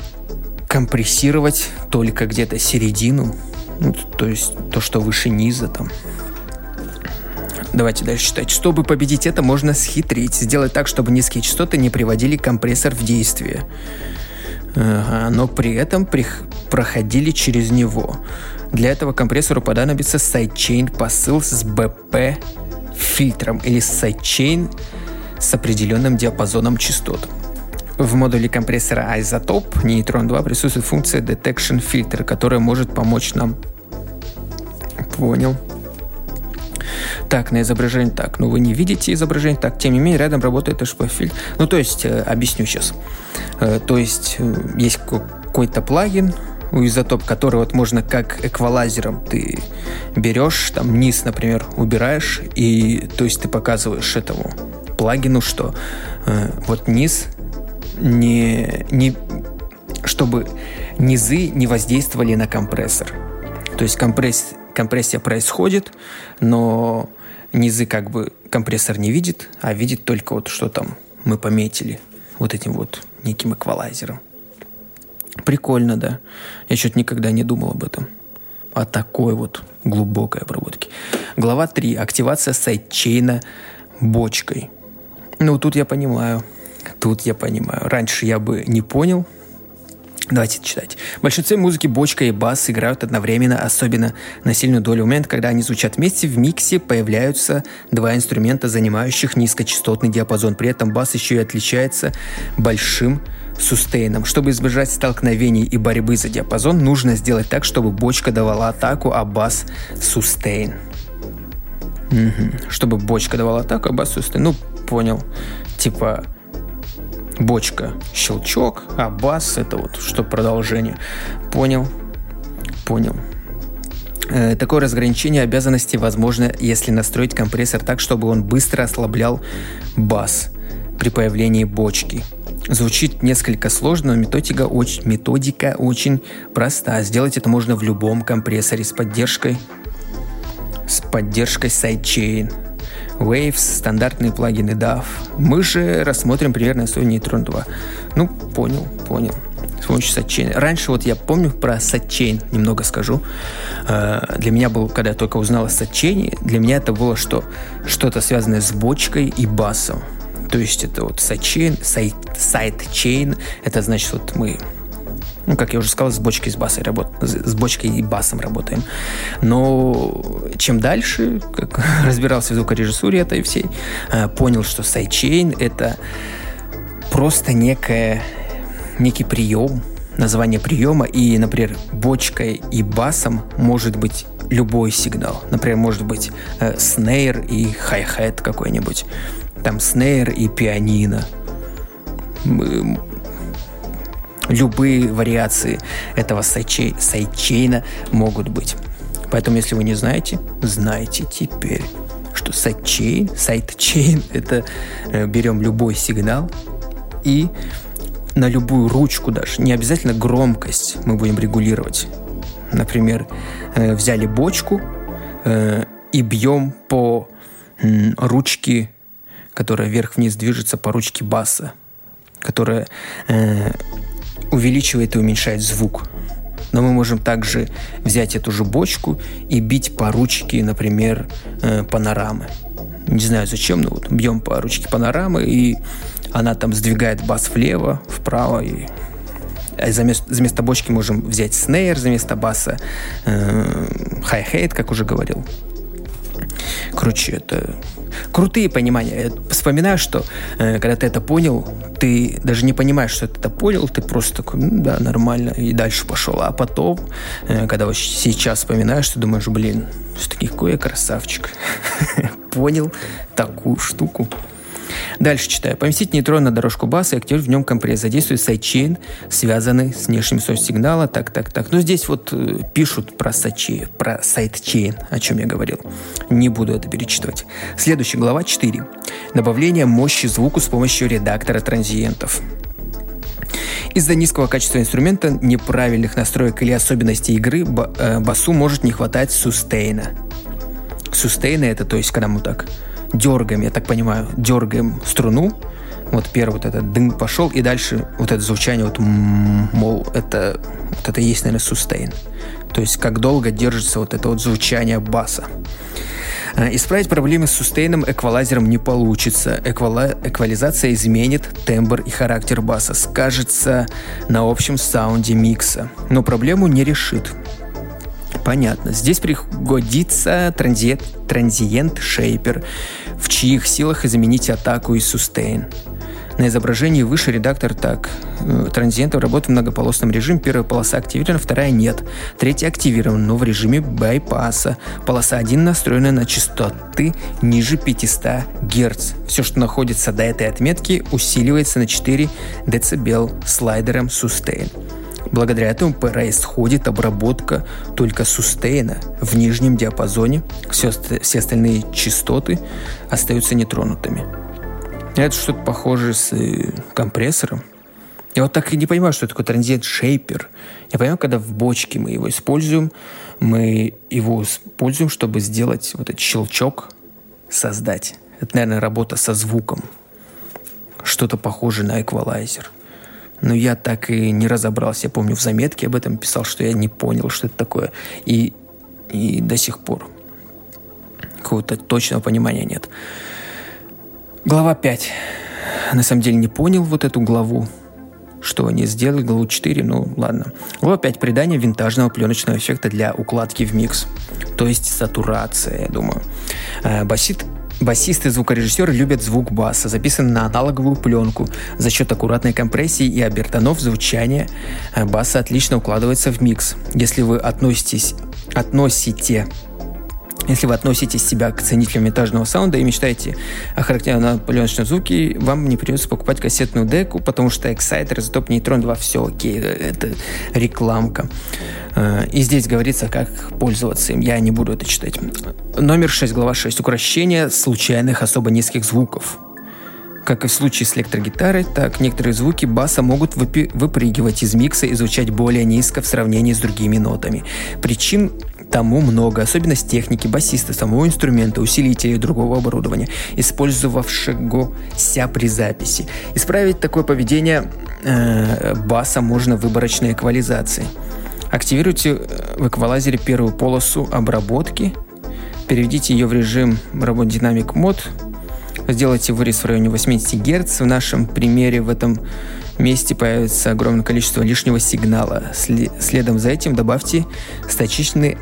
компрессировать только где-то середину. Ну, то есть то, что выше низа там. Давайте дальше читать. Чтобы победить это, можно схитрить. Сделать так, чтобы низкие частоты не приводили компрессор в действие. Ага, но при этом при... проходили через него. Для этого компрессору понадобится sidechain посыл с BP фильтром или sidechain с определенным диапазоном частот. В модуле компрессора iZotope Neutron 2 присутствует функция Detection Filter, которая может помочь нам. Понял. Так, на изображении так. Ну, вы не видите изображение так. Тем не менее, рядом работает HP-фильтр. Ну, то есть, э, объясню сейчас. Э, то есть, э, есть какой-то плагин, у изотоп, который вот можно как эквалайзером ты берешь, там низ, например, убираешь, и то есть ты показываешь этому плагину, что э, вот низ не, не чтобы низы не воздействовали на компрессор. То есть компресс, компрессия происходит, но низы как бы компрессор не видит, а видит только вот что там мы пометили вот этим вот неким эквалайзером. Прикольно, да. Я что-то никогда не думал об этом. О такой вот глубокой обработке. Глава 3. Активация sidechain 'а бочкой. Ну, тут я понимаю. Тут я понимаю. Раньше я бы не понял. Давайте читать. В большинстве музыки бочка и бас играют одновременно, особенно на сильную долю момента, когда они звучат вместе, в миксе появляются два инструмента, занимающих низкочастотный диапазон. При этом бас еще и отличается большим сустейном. Чтобы избежать столкновений и борьбы за диапазон, нужно сделать так, чтобы бочка давала атаку, а бас сустейн. Угу. Чтобы бочка давала атаку, а бас сустейн. Ну, понял. Типа бочка щелчок, а бас это вот что продолжение. Понял. Понял. Э, такое разграничение обязанностей возможно, если настроить компрессор так, чтобы он быстро ослаблял бас при появлении бочки. Звучит несколько сложно, но методика очень, методика очень проста. Сделать это можно в любом компрессоре с поддержкой с поддержкой sidechain. Waves, стандартные плагины DAW. Мы же рассмотрим примерно Sony Neutron 2. Ну, понял, понял. С помощью Sidechain. Раньше вот я помню про Sidechain, немного скажу. Э, для меня был, когда я только узнал о Sidechain, для меня это было что? Что-то связанное с бочкой и басом. То есть это вот sidechain, side, sidechain, это значит вот мы ну, как я уже сказал, с бочкой с басом работ... с бочкой и басом работаем. Но чем дальше, как [LAUGHS] разбирался в звукорежиссуре этой всей, э, понял, что sidechain — это просто некое, некий прием, название приема, и, например, бочкой и басом может быть любой сигнал. Например, может быть э, снейр и хай-хет какой-нибудь там снейр и пианино. Любые вариации этого сайчей, сайчейна могут быть. Поэтому, если вы не знаете, знайте теперь, что sidechain, sidechain – это э, берем любой сигнал и на любую ручку даже, не обязательно громкость мы будем регулировать. Например, э, взяли бочку э, и бьем по ручке которая вверх-вниз движется по ручке баса, которая увеличивает и уменьшает звук. Но мы можем также взять эту же бочку и бить по ручке, например, э, панорамы. Не знаю зачем, но вот бьем по ручке панорамы, и она там сдвигает бас влево, вправо, и а заместо, заместо бочки можем взять snare, заместо баса э, hi-hat, как уже говорил. Короче, это крутые понимания. Я вспоминаю, что э, когда ты это понял, ты даже не понимаешь, что ты это понял, ты просто такой, ну да, нормально, и дальше пошел. А потом, э, когда вот сейчас вспоминаешь, ты думаешь, блин, все-таки какой я красавчик. [LAUGHS] Понял такую штуку. Дальше читаю. Поместить нейтрон на дорожку баса и активировать в нем компресс. Задействует sidechain, связанный с внешним source сигнала. Так, так, так. Ну, здесь вот э, пишут про, сайчи, про sidechain, о чем я говорил. Не буду это перечитывать. Следующая глава 4. Добавление мощи звуку с помощью редактора транзиентов. Из-за низкого качества инструмента, неправильных настроек или особенностей игры э, басу может не хватать сустейна. Сустейна это то есть, когда мы так дергаем, я так понимаю, дергаем струну, вот первый вот этот дым пошел, и дальше вот это звучание, вот мол, это, вот это есть, наверное, сустейн. То есть как долго держится вот это вот звучание баса. А, исправить проблемы с сустейном эквалайзером не получится. Эквала... Эквализация изменит тембр и характер баса, скажется на общем саунде микса, но проблему не решит. Понятно. Здесь пригодится транзиент, транзиент шейпер, в чьих силах заменить атаку и сустейн. На изображении выше редактор так. Э, транзиентов работает в многополосном режиме. Первая полоса активирована, вторая нет. Третья активирована, но в режиме байпаса. Полоса 1 настроена на частоты ниже 500 Гц. Все, что находится до этой отметки, усиливается на 4 дБ слайдером Sustain. Благодаря этому происходит обработка только сустейна в нижнем диапазоне. Все, все остальные частоты остаются нетронутыми. Это что-то похоже с э, компрессором. Я вот так и не понимаю, что такое транзит шейпер. Я понимаю, когда в бочке мы его используем, мы его используем, чтобы сделать вот этот щелчок, создать. Это, наверное, работа со звуком. Что-то похожее на эквалайзер. Но я так и не разобрался. Я помню, в заметке об этом писал, что я не понял, что это такое. И, и до сих пор какого-то точного понимания нет. Глава 5. На самом деле не понял вот эту главу, что они сделали, главу 4, ну ладно. Глава 5. Придание винтажного пленочного эффекта для укладки в микс. То есть сатурация, я думаю. Э, басит Басисты и звукорежиссеры любят звук баса, записанный на аналоговую пленку. За счет аккуратной компрессии и обертонов звучание э, баса отлично укладывается в микс. Если вы относитесь, относите если вы относите себя к ценителям винтажного саунда и мечтаете о характерном пленочном звуке, вам не придется покупать кассетную деку, потому что Exciter, Изотоп, Нейтрон 2, все окей, это рекламка. Э, и здесь говорится, как пользоваться им. Я не буду это читать. Номер 6, глава 6. Укращение случайных особо низких звуков. Как и в случае с электрогитарой, так некоторые звуки баса могут выпрыгивать из микса и звучать более низко в сравнении с другими нотами. Причин тому много, особенность техники, басиста, самого инструмента, усилителей и другого оборудования, использовавшегося при записи. Исправить такое поведение э, баса можно выборочной эквализацией. Активируйте э, в эквалайзере первую полосу обработки, переведите ее в режим работы Dynamic Mode, сделайте вырез в районе 80 Гц. В нашем примере в этом месте появится огромное количество лишнего сигнала. Следом за этим добавьте статичный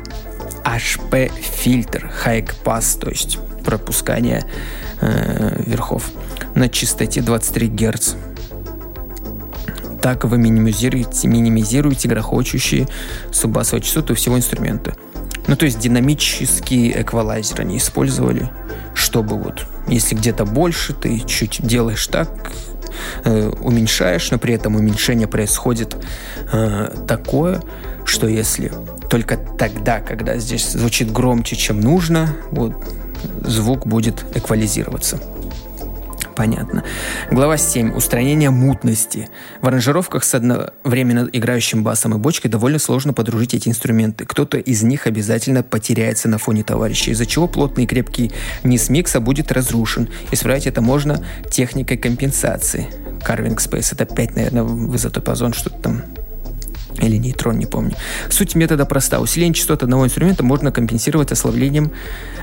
HP-фильтр, High Pass, то есть пропускание э, верхов на частоте 23 Гц так вы минимизируете, минимизируете грохочущие суббасовые частоты всего инструмента. Ну, то есть динамический эквалайзер они использовали, чтобы вот, если где-то больше, ты чуть делаешь так, э, уменьшаешь, но при этом уменьшение происходит э, такое, что если только тогда, когда здесь звучит громче, чем нужно, вот звук будет эквализироваться. Понятно. Глава 7. Устранение мутности. В аранжировках с одновременно играющим басом и бочкой довольно сложно подружить эти инструменты. Кто-то из них обязательно потеряется на фоне товарища, из-за чего плотный и крепкий низ микса будет разрушен. Исправить это можно техникой компенсации. Carving Space. Это опять, наверное, в изотопозон что-то там или нейтрон, не помню. Суть метода проста. Усиление частот одного инструмента можно компенсировать ослаблением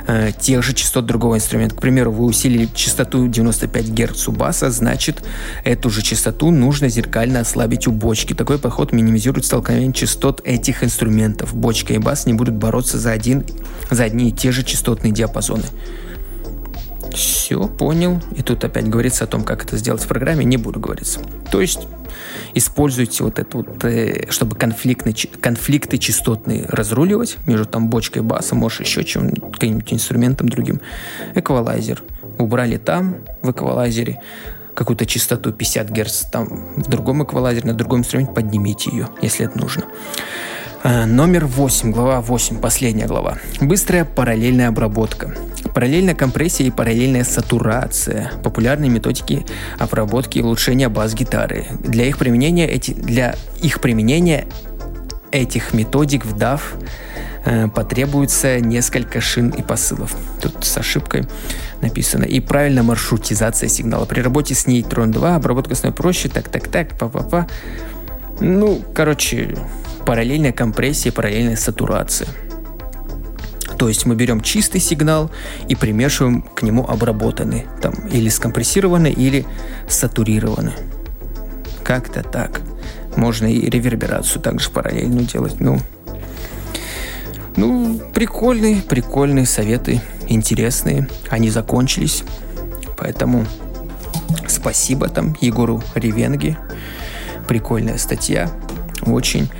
э, тех же частот другого инструмента. К примеру, вы усилили частоту 95 Гц у баса, значит, эту же частоту нужно зеркально ослабить у бочки. Такой подход минимизирует столкновение частот этих инструментов. Бочка и бас не будут бороться за, один, за одни и те же частотные диапазоны. Все, понял. И тут опять говорится о том, как это сделать в программе, не буду говориться. То есть используйте вот это вот, э, чтобы конфликтные, конфликты частотные разруливать между там бочкой баса, может еще чем каким-нибудь инструментом другим. Эквалайзер. Убрали там, в эквалайзере, какую-то частоту 50 Гц, там в другом эквалайзере, на другом инструменте поднимите ее, если это нужно. Э, номер 8, глава 8, последняя глава. Быстрая параллельная обработка. Параллельная компрессия и параллельная сатурация. Популярные методики обработки и улучшения бас-гитары. Для их применения, эти, для их применения этих методик в DAW э, потребуется несколько шин и посылов. Тут с ошибкой написано. И правильная маршрутизация сигнала. При работе с нейтрон 2 обработка становится проще. Так-так-так, па-па-па. Ну, короче, параллельная компрессия, параллельная сатурация. То есть мы берем чистый сигнал и примешиваем к нему обработанный, там, или скомпрессированный, или сатурированный. Как-то так. Можно и реверберацию также параллельно делать. Ну, ну, прикольные, прикольные советы, интересные. Они закончились. Поэтому спасибо там Егору Ревенге. Прикольная статья. Очень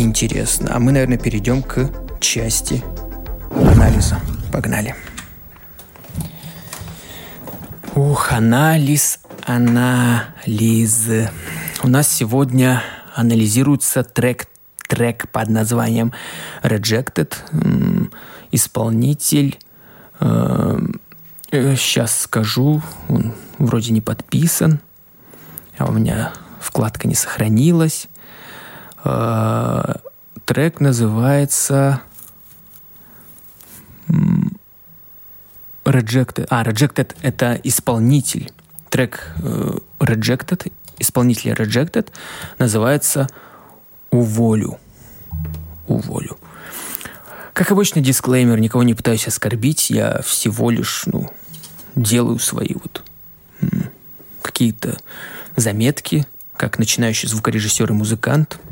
интересно. А мы, наверное, перейдем к части анализа. Погнали. Ух, анализ, анализ. У нас сегодня анализируется трек, трек под названием Rejected. Исполнитель, сейчас э, скажу, он вроде не подписан, а у меня вкладка не сохранилась. Э, трек называется Rejected. А, Rejected — это исполнитель. Трек э, Rejected, исполнитель Rejected, называется «Уволю». «Уволю». Как обычно, дисклеймер, никого не пытаюсь оскорбить, я всего лишь, ну, делаю свои вот какие-то заметки, как начинающий звукорежиссер и музыкант –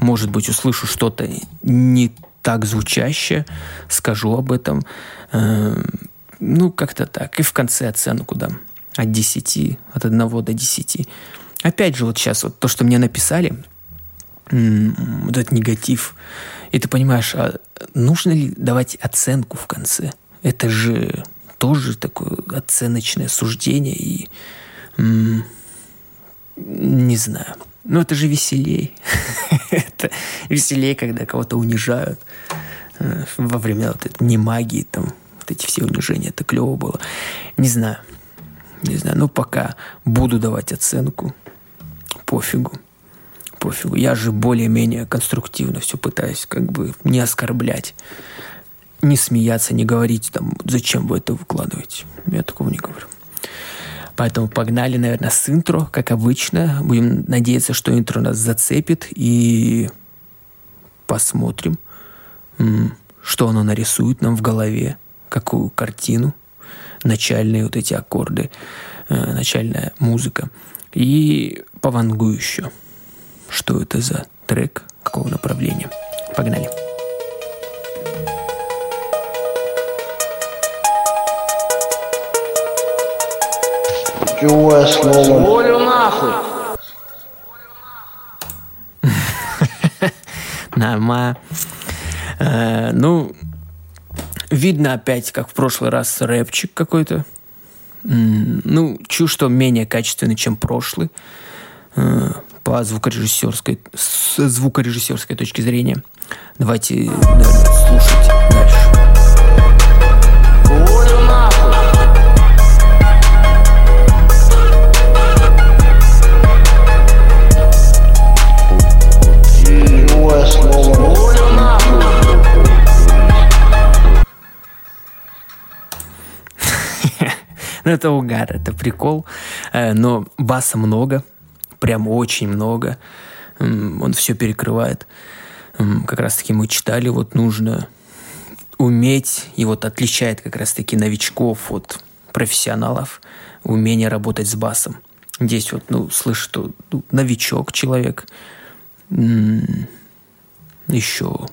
может быть, услышу что-то не так звучащее, скажу об этом. Э, ну, как-то так. И в конце оценку дам. От 10, от 1 до 10. Опять же, вот сейчас вот то, что мне написали, вот этот негатив, и ты понимаешь, а нужно ли давать оценку в конце? Это же тоже такое оценочное суждение и не знаю. Ну, это же веселей. [LAUGHS] это веселей, когда кого-то унижают э, во время вот этой не магии, там, вот эти все унижения. Это клево было. Не знаю. Не знаю. Ну, пока буду давать оценку. Пофигу. Пофигу. Я же более-менее конструктивно все пытаюсь как бы не оскорблять. Не смеяться, не говорить там, зачем вы это выкладываете. Я такого не говорю. Поэтому погнали, наверное, с интро, как обычно. Будем надеяться, что интро нас зацепит и посмотрим, что оно нарисует нам в голове, какую картину, начальные вот эти аккорды, э, начальная музыка. И повангую еще, что это за трек, какого направления. Погнали. Ключевое слово. Волю нахуй. Нормально. Э, ну, видно опять, как в прошлый раз, рэпчик какой-то. Ну, чувствую, что менее качественный, чем прошлый э, по звукорежиссерской, с звукорежиссерской точки зрения. Давайте, наверное, слушать дальше. [LAUGHS] это угар, это прикол. Э, но баса много, прям очень много. он все перекрывает. Как раз-таки мы читали, вот нужно уметь, и вот отличает как раз-таки новичков от профессионалов, умение работать с басом. Здесь вот, ну, слышь, что ну, новичок человек, еще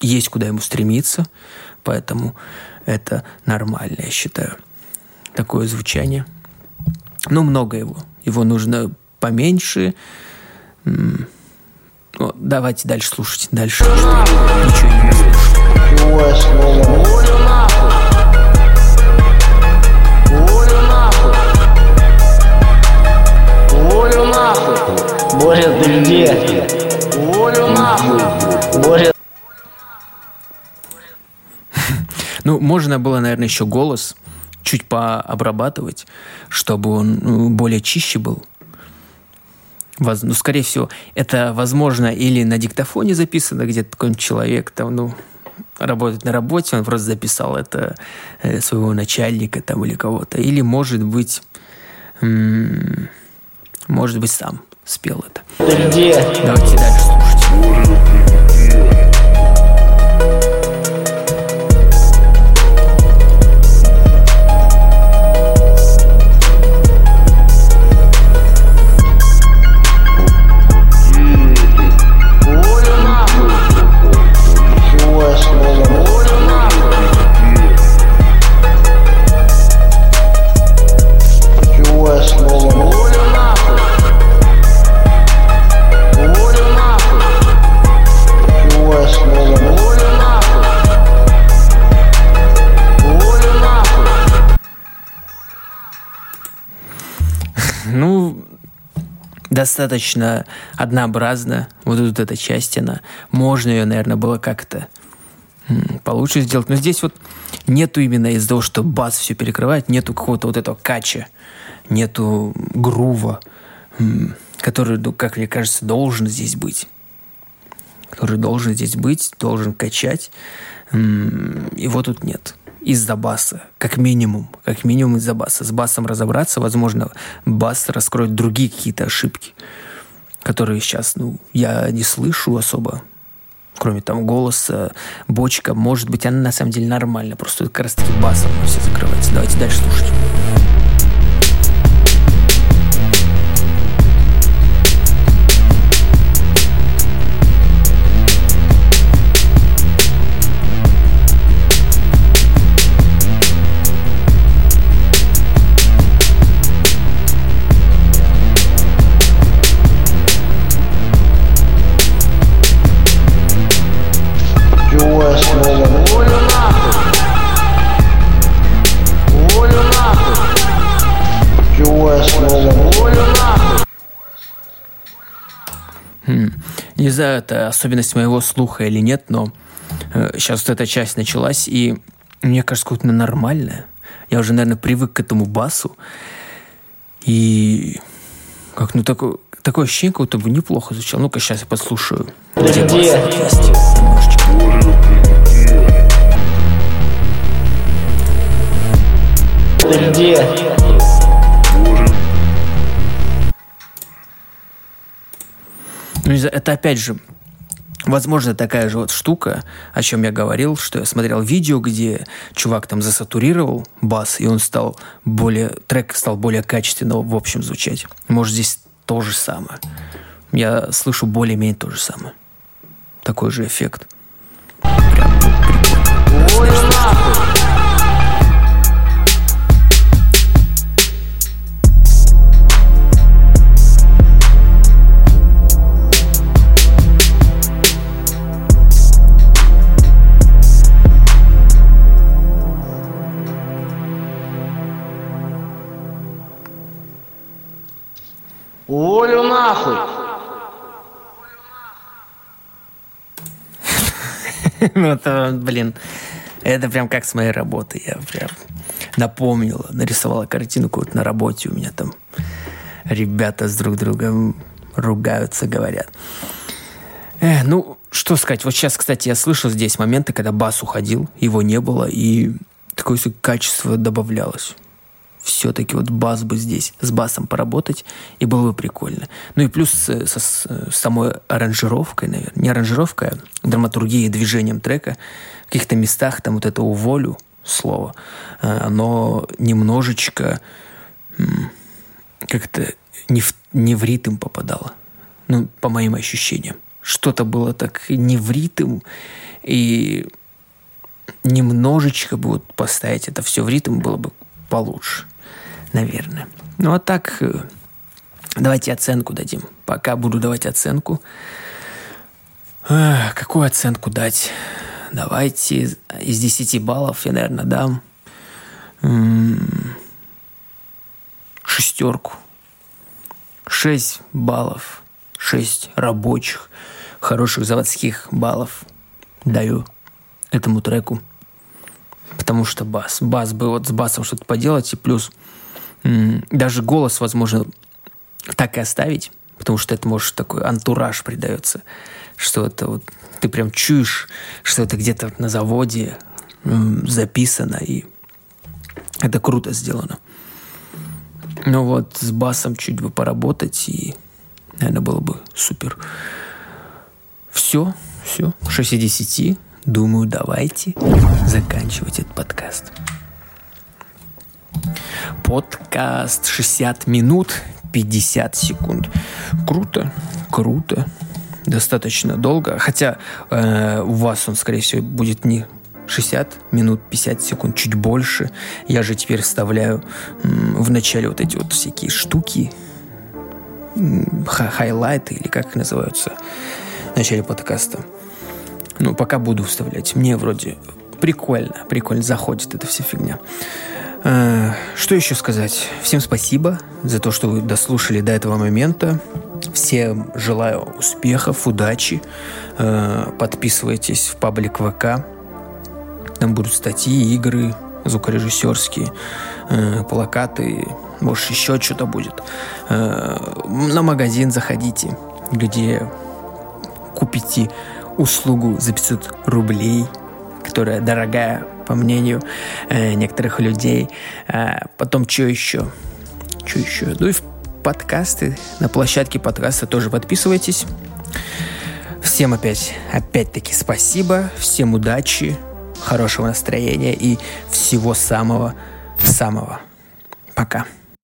есть куда ему стремиться, поэтому это нормально, я считаю. Такое звучание. Ну, много его. Его нужно поменьше. Ну, давайте дальше слушать. Дальше. Ничего. Боря, ты где? Волю нахуй. Боря, Ну, можно было, наверное, еще голос чуть пообрабатывать, чтобы он ну, более чище был. Воз- Ну, скорее всего, это, возможно, или на диктофоне записано, где-то какой-нибудь человек там, ну, работает на работе, он просто записал это э, своего начальника там или кого-то. Или, может быть, может быть, сам спел это. где? Давайте дальше слушать. Достаточно однообразно. Вот тут эта часть, она... Можно ее, наверное, было как-то получше сделать. Но здесь вот нету именно из-за того, что бас все перекрывает, нету какого-то вот этого кача, нету грува, который, ну, как мне кажется, должен здесь быть. Который должен здесь быть, должен качать. Его тут нет. Из-за баса. Как минимум. Как минимум из-за баса. С басом разобраться, возможно, бас раскроет другие какие-то ошибки, которые сейчас, ну, я не слышу особо. Кроме там голоса, бочка, может быть, она на самом деле нормальна. Просто как раз таки басом все закрывается. Давайте дальше слушать. Не знаю, это особенность моего слуха или нет, но сейчас вот эта часть началась, и мне кажется, какое-то нормальное. Я уже, наверное, привык к этому басу. И как, ну, такое, такое ощущение, как будто бы неплохо звучало. Ну-ка, сейчас я послушаю. Где где? где? Ну, это опять же, возможно, такая же вот штука, о чем я говорил, что я смотрел видео, где чувак там засатурировал бас, и он стал более, трек стал более качественно в общем звучать. Может, здесь то же самое. Я слышу более-менее то же самое. Такой же эффект. Прям прикольно. Волю нахуй. Волю нахуй. [LAUGHS] Ну, это, блин, это прям как с моей работы. Я прям напомнила, нарисовала картинку вот на работе у меня там. Ребята с друг другом ругаются, говорят. Э, ну, что сказать. Вот сейчас, кстати, я слышал здесь моменты, когда бас уходил, его не было, и такое качество добавлялось. Все-таки вот бас бы здесь, с басом поработать, и было бы прикольно. Ну и плюс со, со- с самой аранжировкой, наверное. Не аранжировкой, а драматургией, движением трека. В каких-то местах там вот это уволю слово, э, оно немножечко как-то не в, не в ритм попадало. Ну, по моим ощущениям. Что-то было так не в ритм, и немножечко бы вот поставить это все в ритм было бы получше, наверное. Ну, а так, э, давайте оценку дадим. Пока буду давать оценку. Эх, какую оценку дать? Давайте из 10 баллов я, наверное, дам м, шестерку. 6 баллов. 6 рабочих, хороших заводских баллов даю этому треку. Потому что бас. Бас бы вот с басом что-то поделать. И плюс даже голос, возможно, так и оставить. Потому что это, может, такой антураж придается. Что это вот ты прям чуешь, что это где-то на заводе записано. И это круто сделано. Ну вот, с басом чуть бы поработать, и, наверное, было бы супер. Все, все, 6 из 10. Думаю, давайте заканчивать этот подкаст. Подкаст 60 минут 50 секунд. Круто, круто. Достаточно долго. Хотя э, у вас он, скорее всего, будет не 60 минут 50 секунд, чуть больше. Я же теперь вставляю м, в начале вот эти вот всякие штуки, м, ха- хайлайты или как их называются в начале подкаста. Ну, пока буду вставлять. Мне вроде прикольно, прикольно заходит эта вся фигня. Э, Что еще сказать? Всем спасибо за то, что вы дослушали до этого момента. Всем желаю успехов, удачи. Э, Подписывайтесь в паблик ВК. Там будут статьи, игры звукорежиссерские, э, плакаты, может, еще что-то будет. На магазин заходите, где купите услугу за 500 рублей, которая дорогая, по мнению э, некоторых людей. А потом что еще? Что еще? Ну и в подкасты, на площадке подкаста тоже подписывайтесь. Всем опять, опять-таки спасибо, всем удачи, хорошего настроения и всего самого-самого. Пока.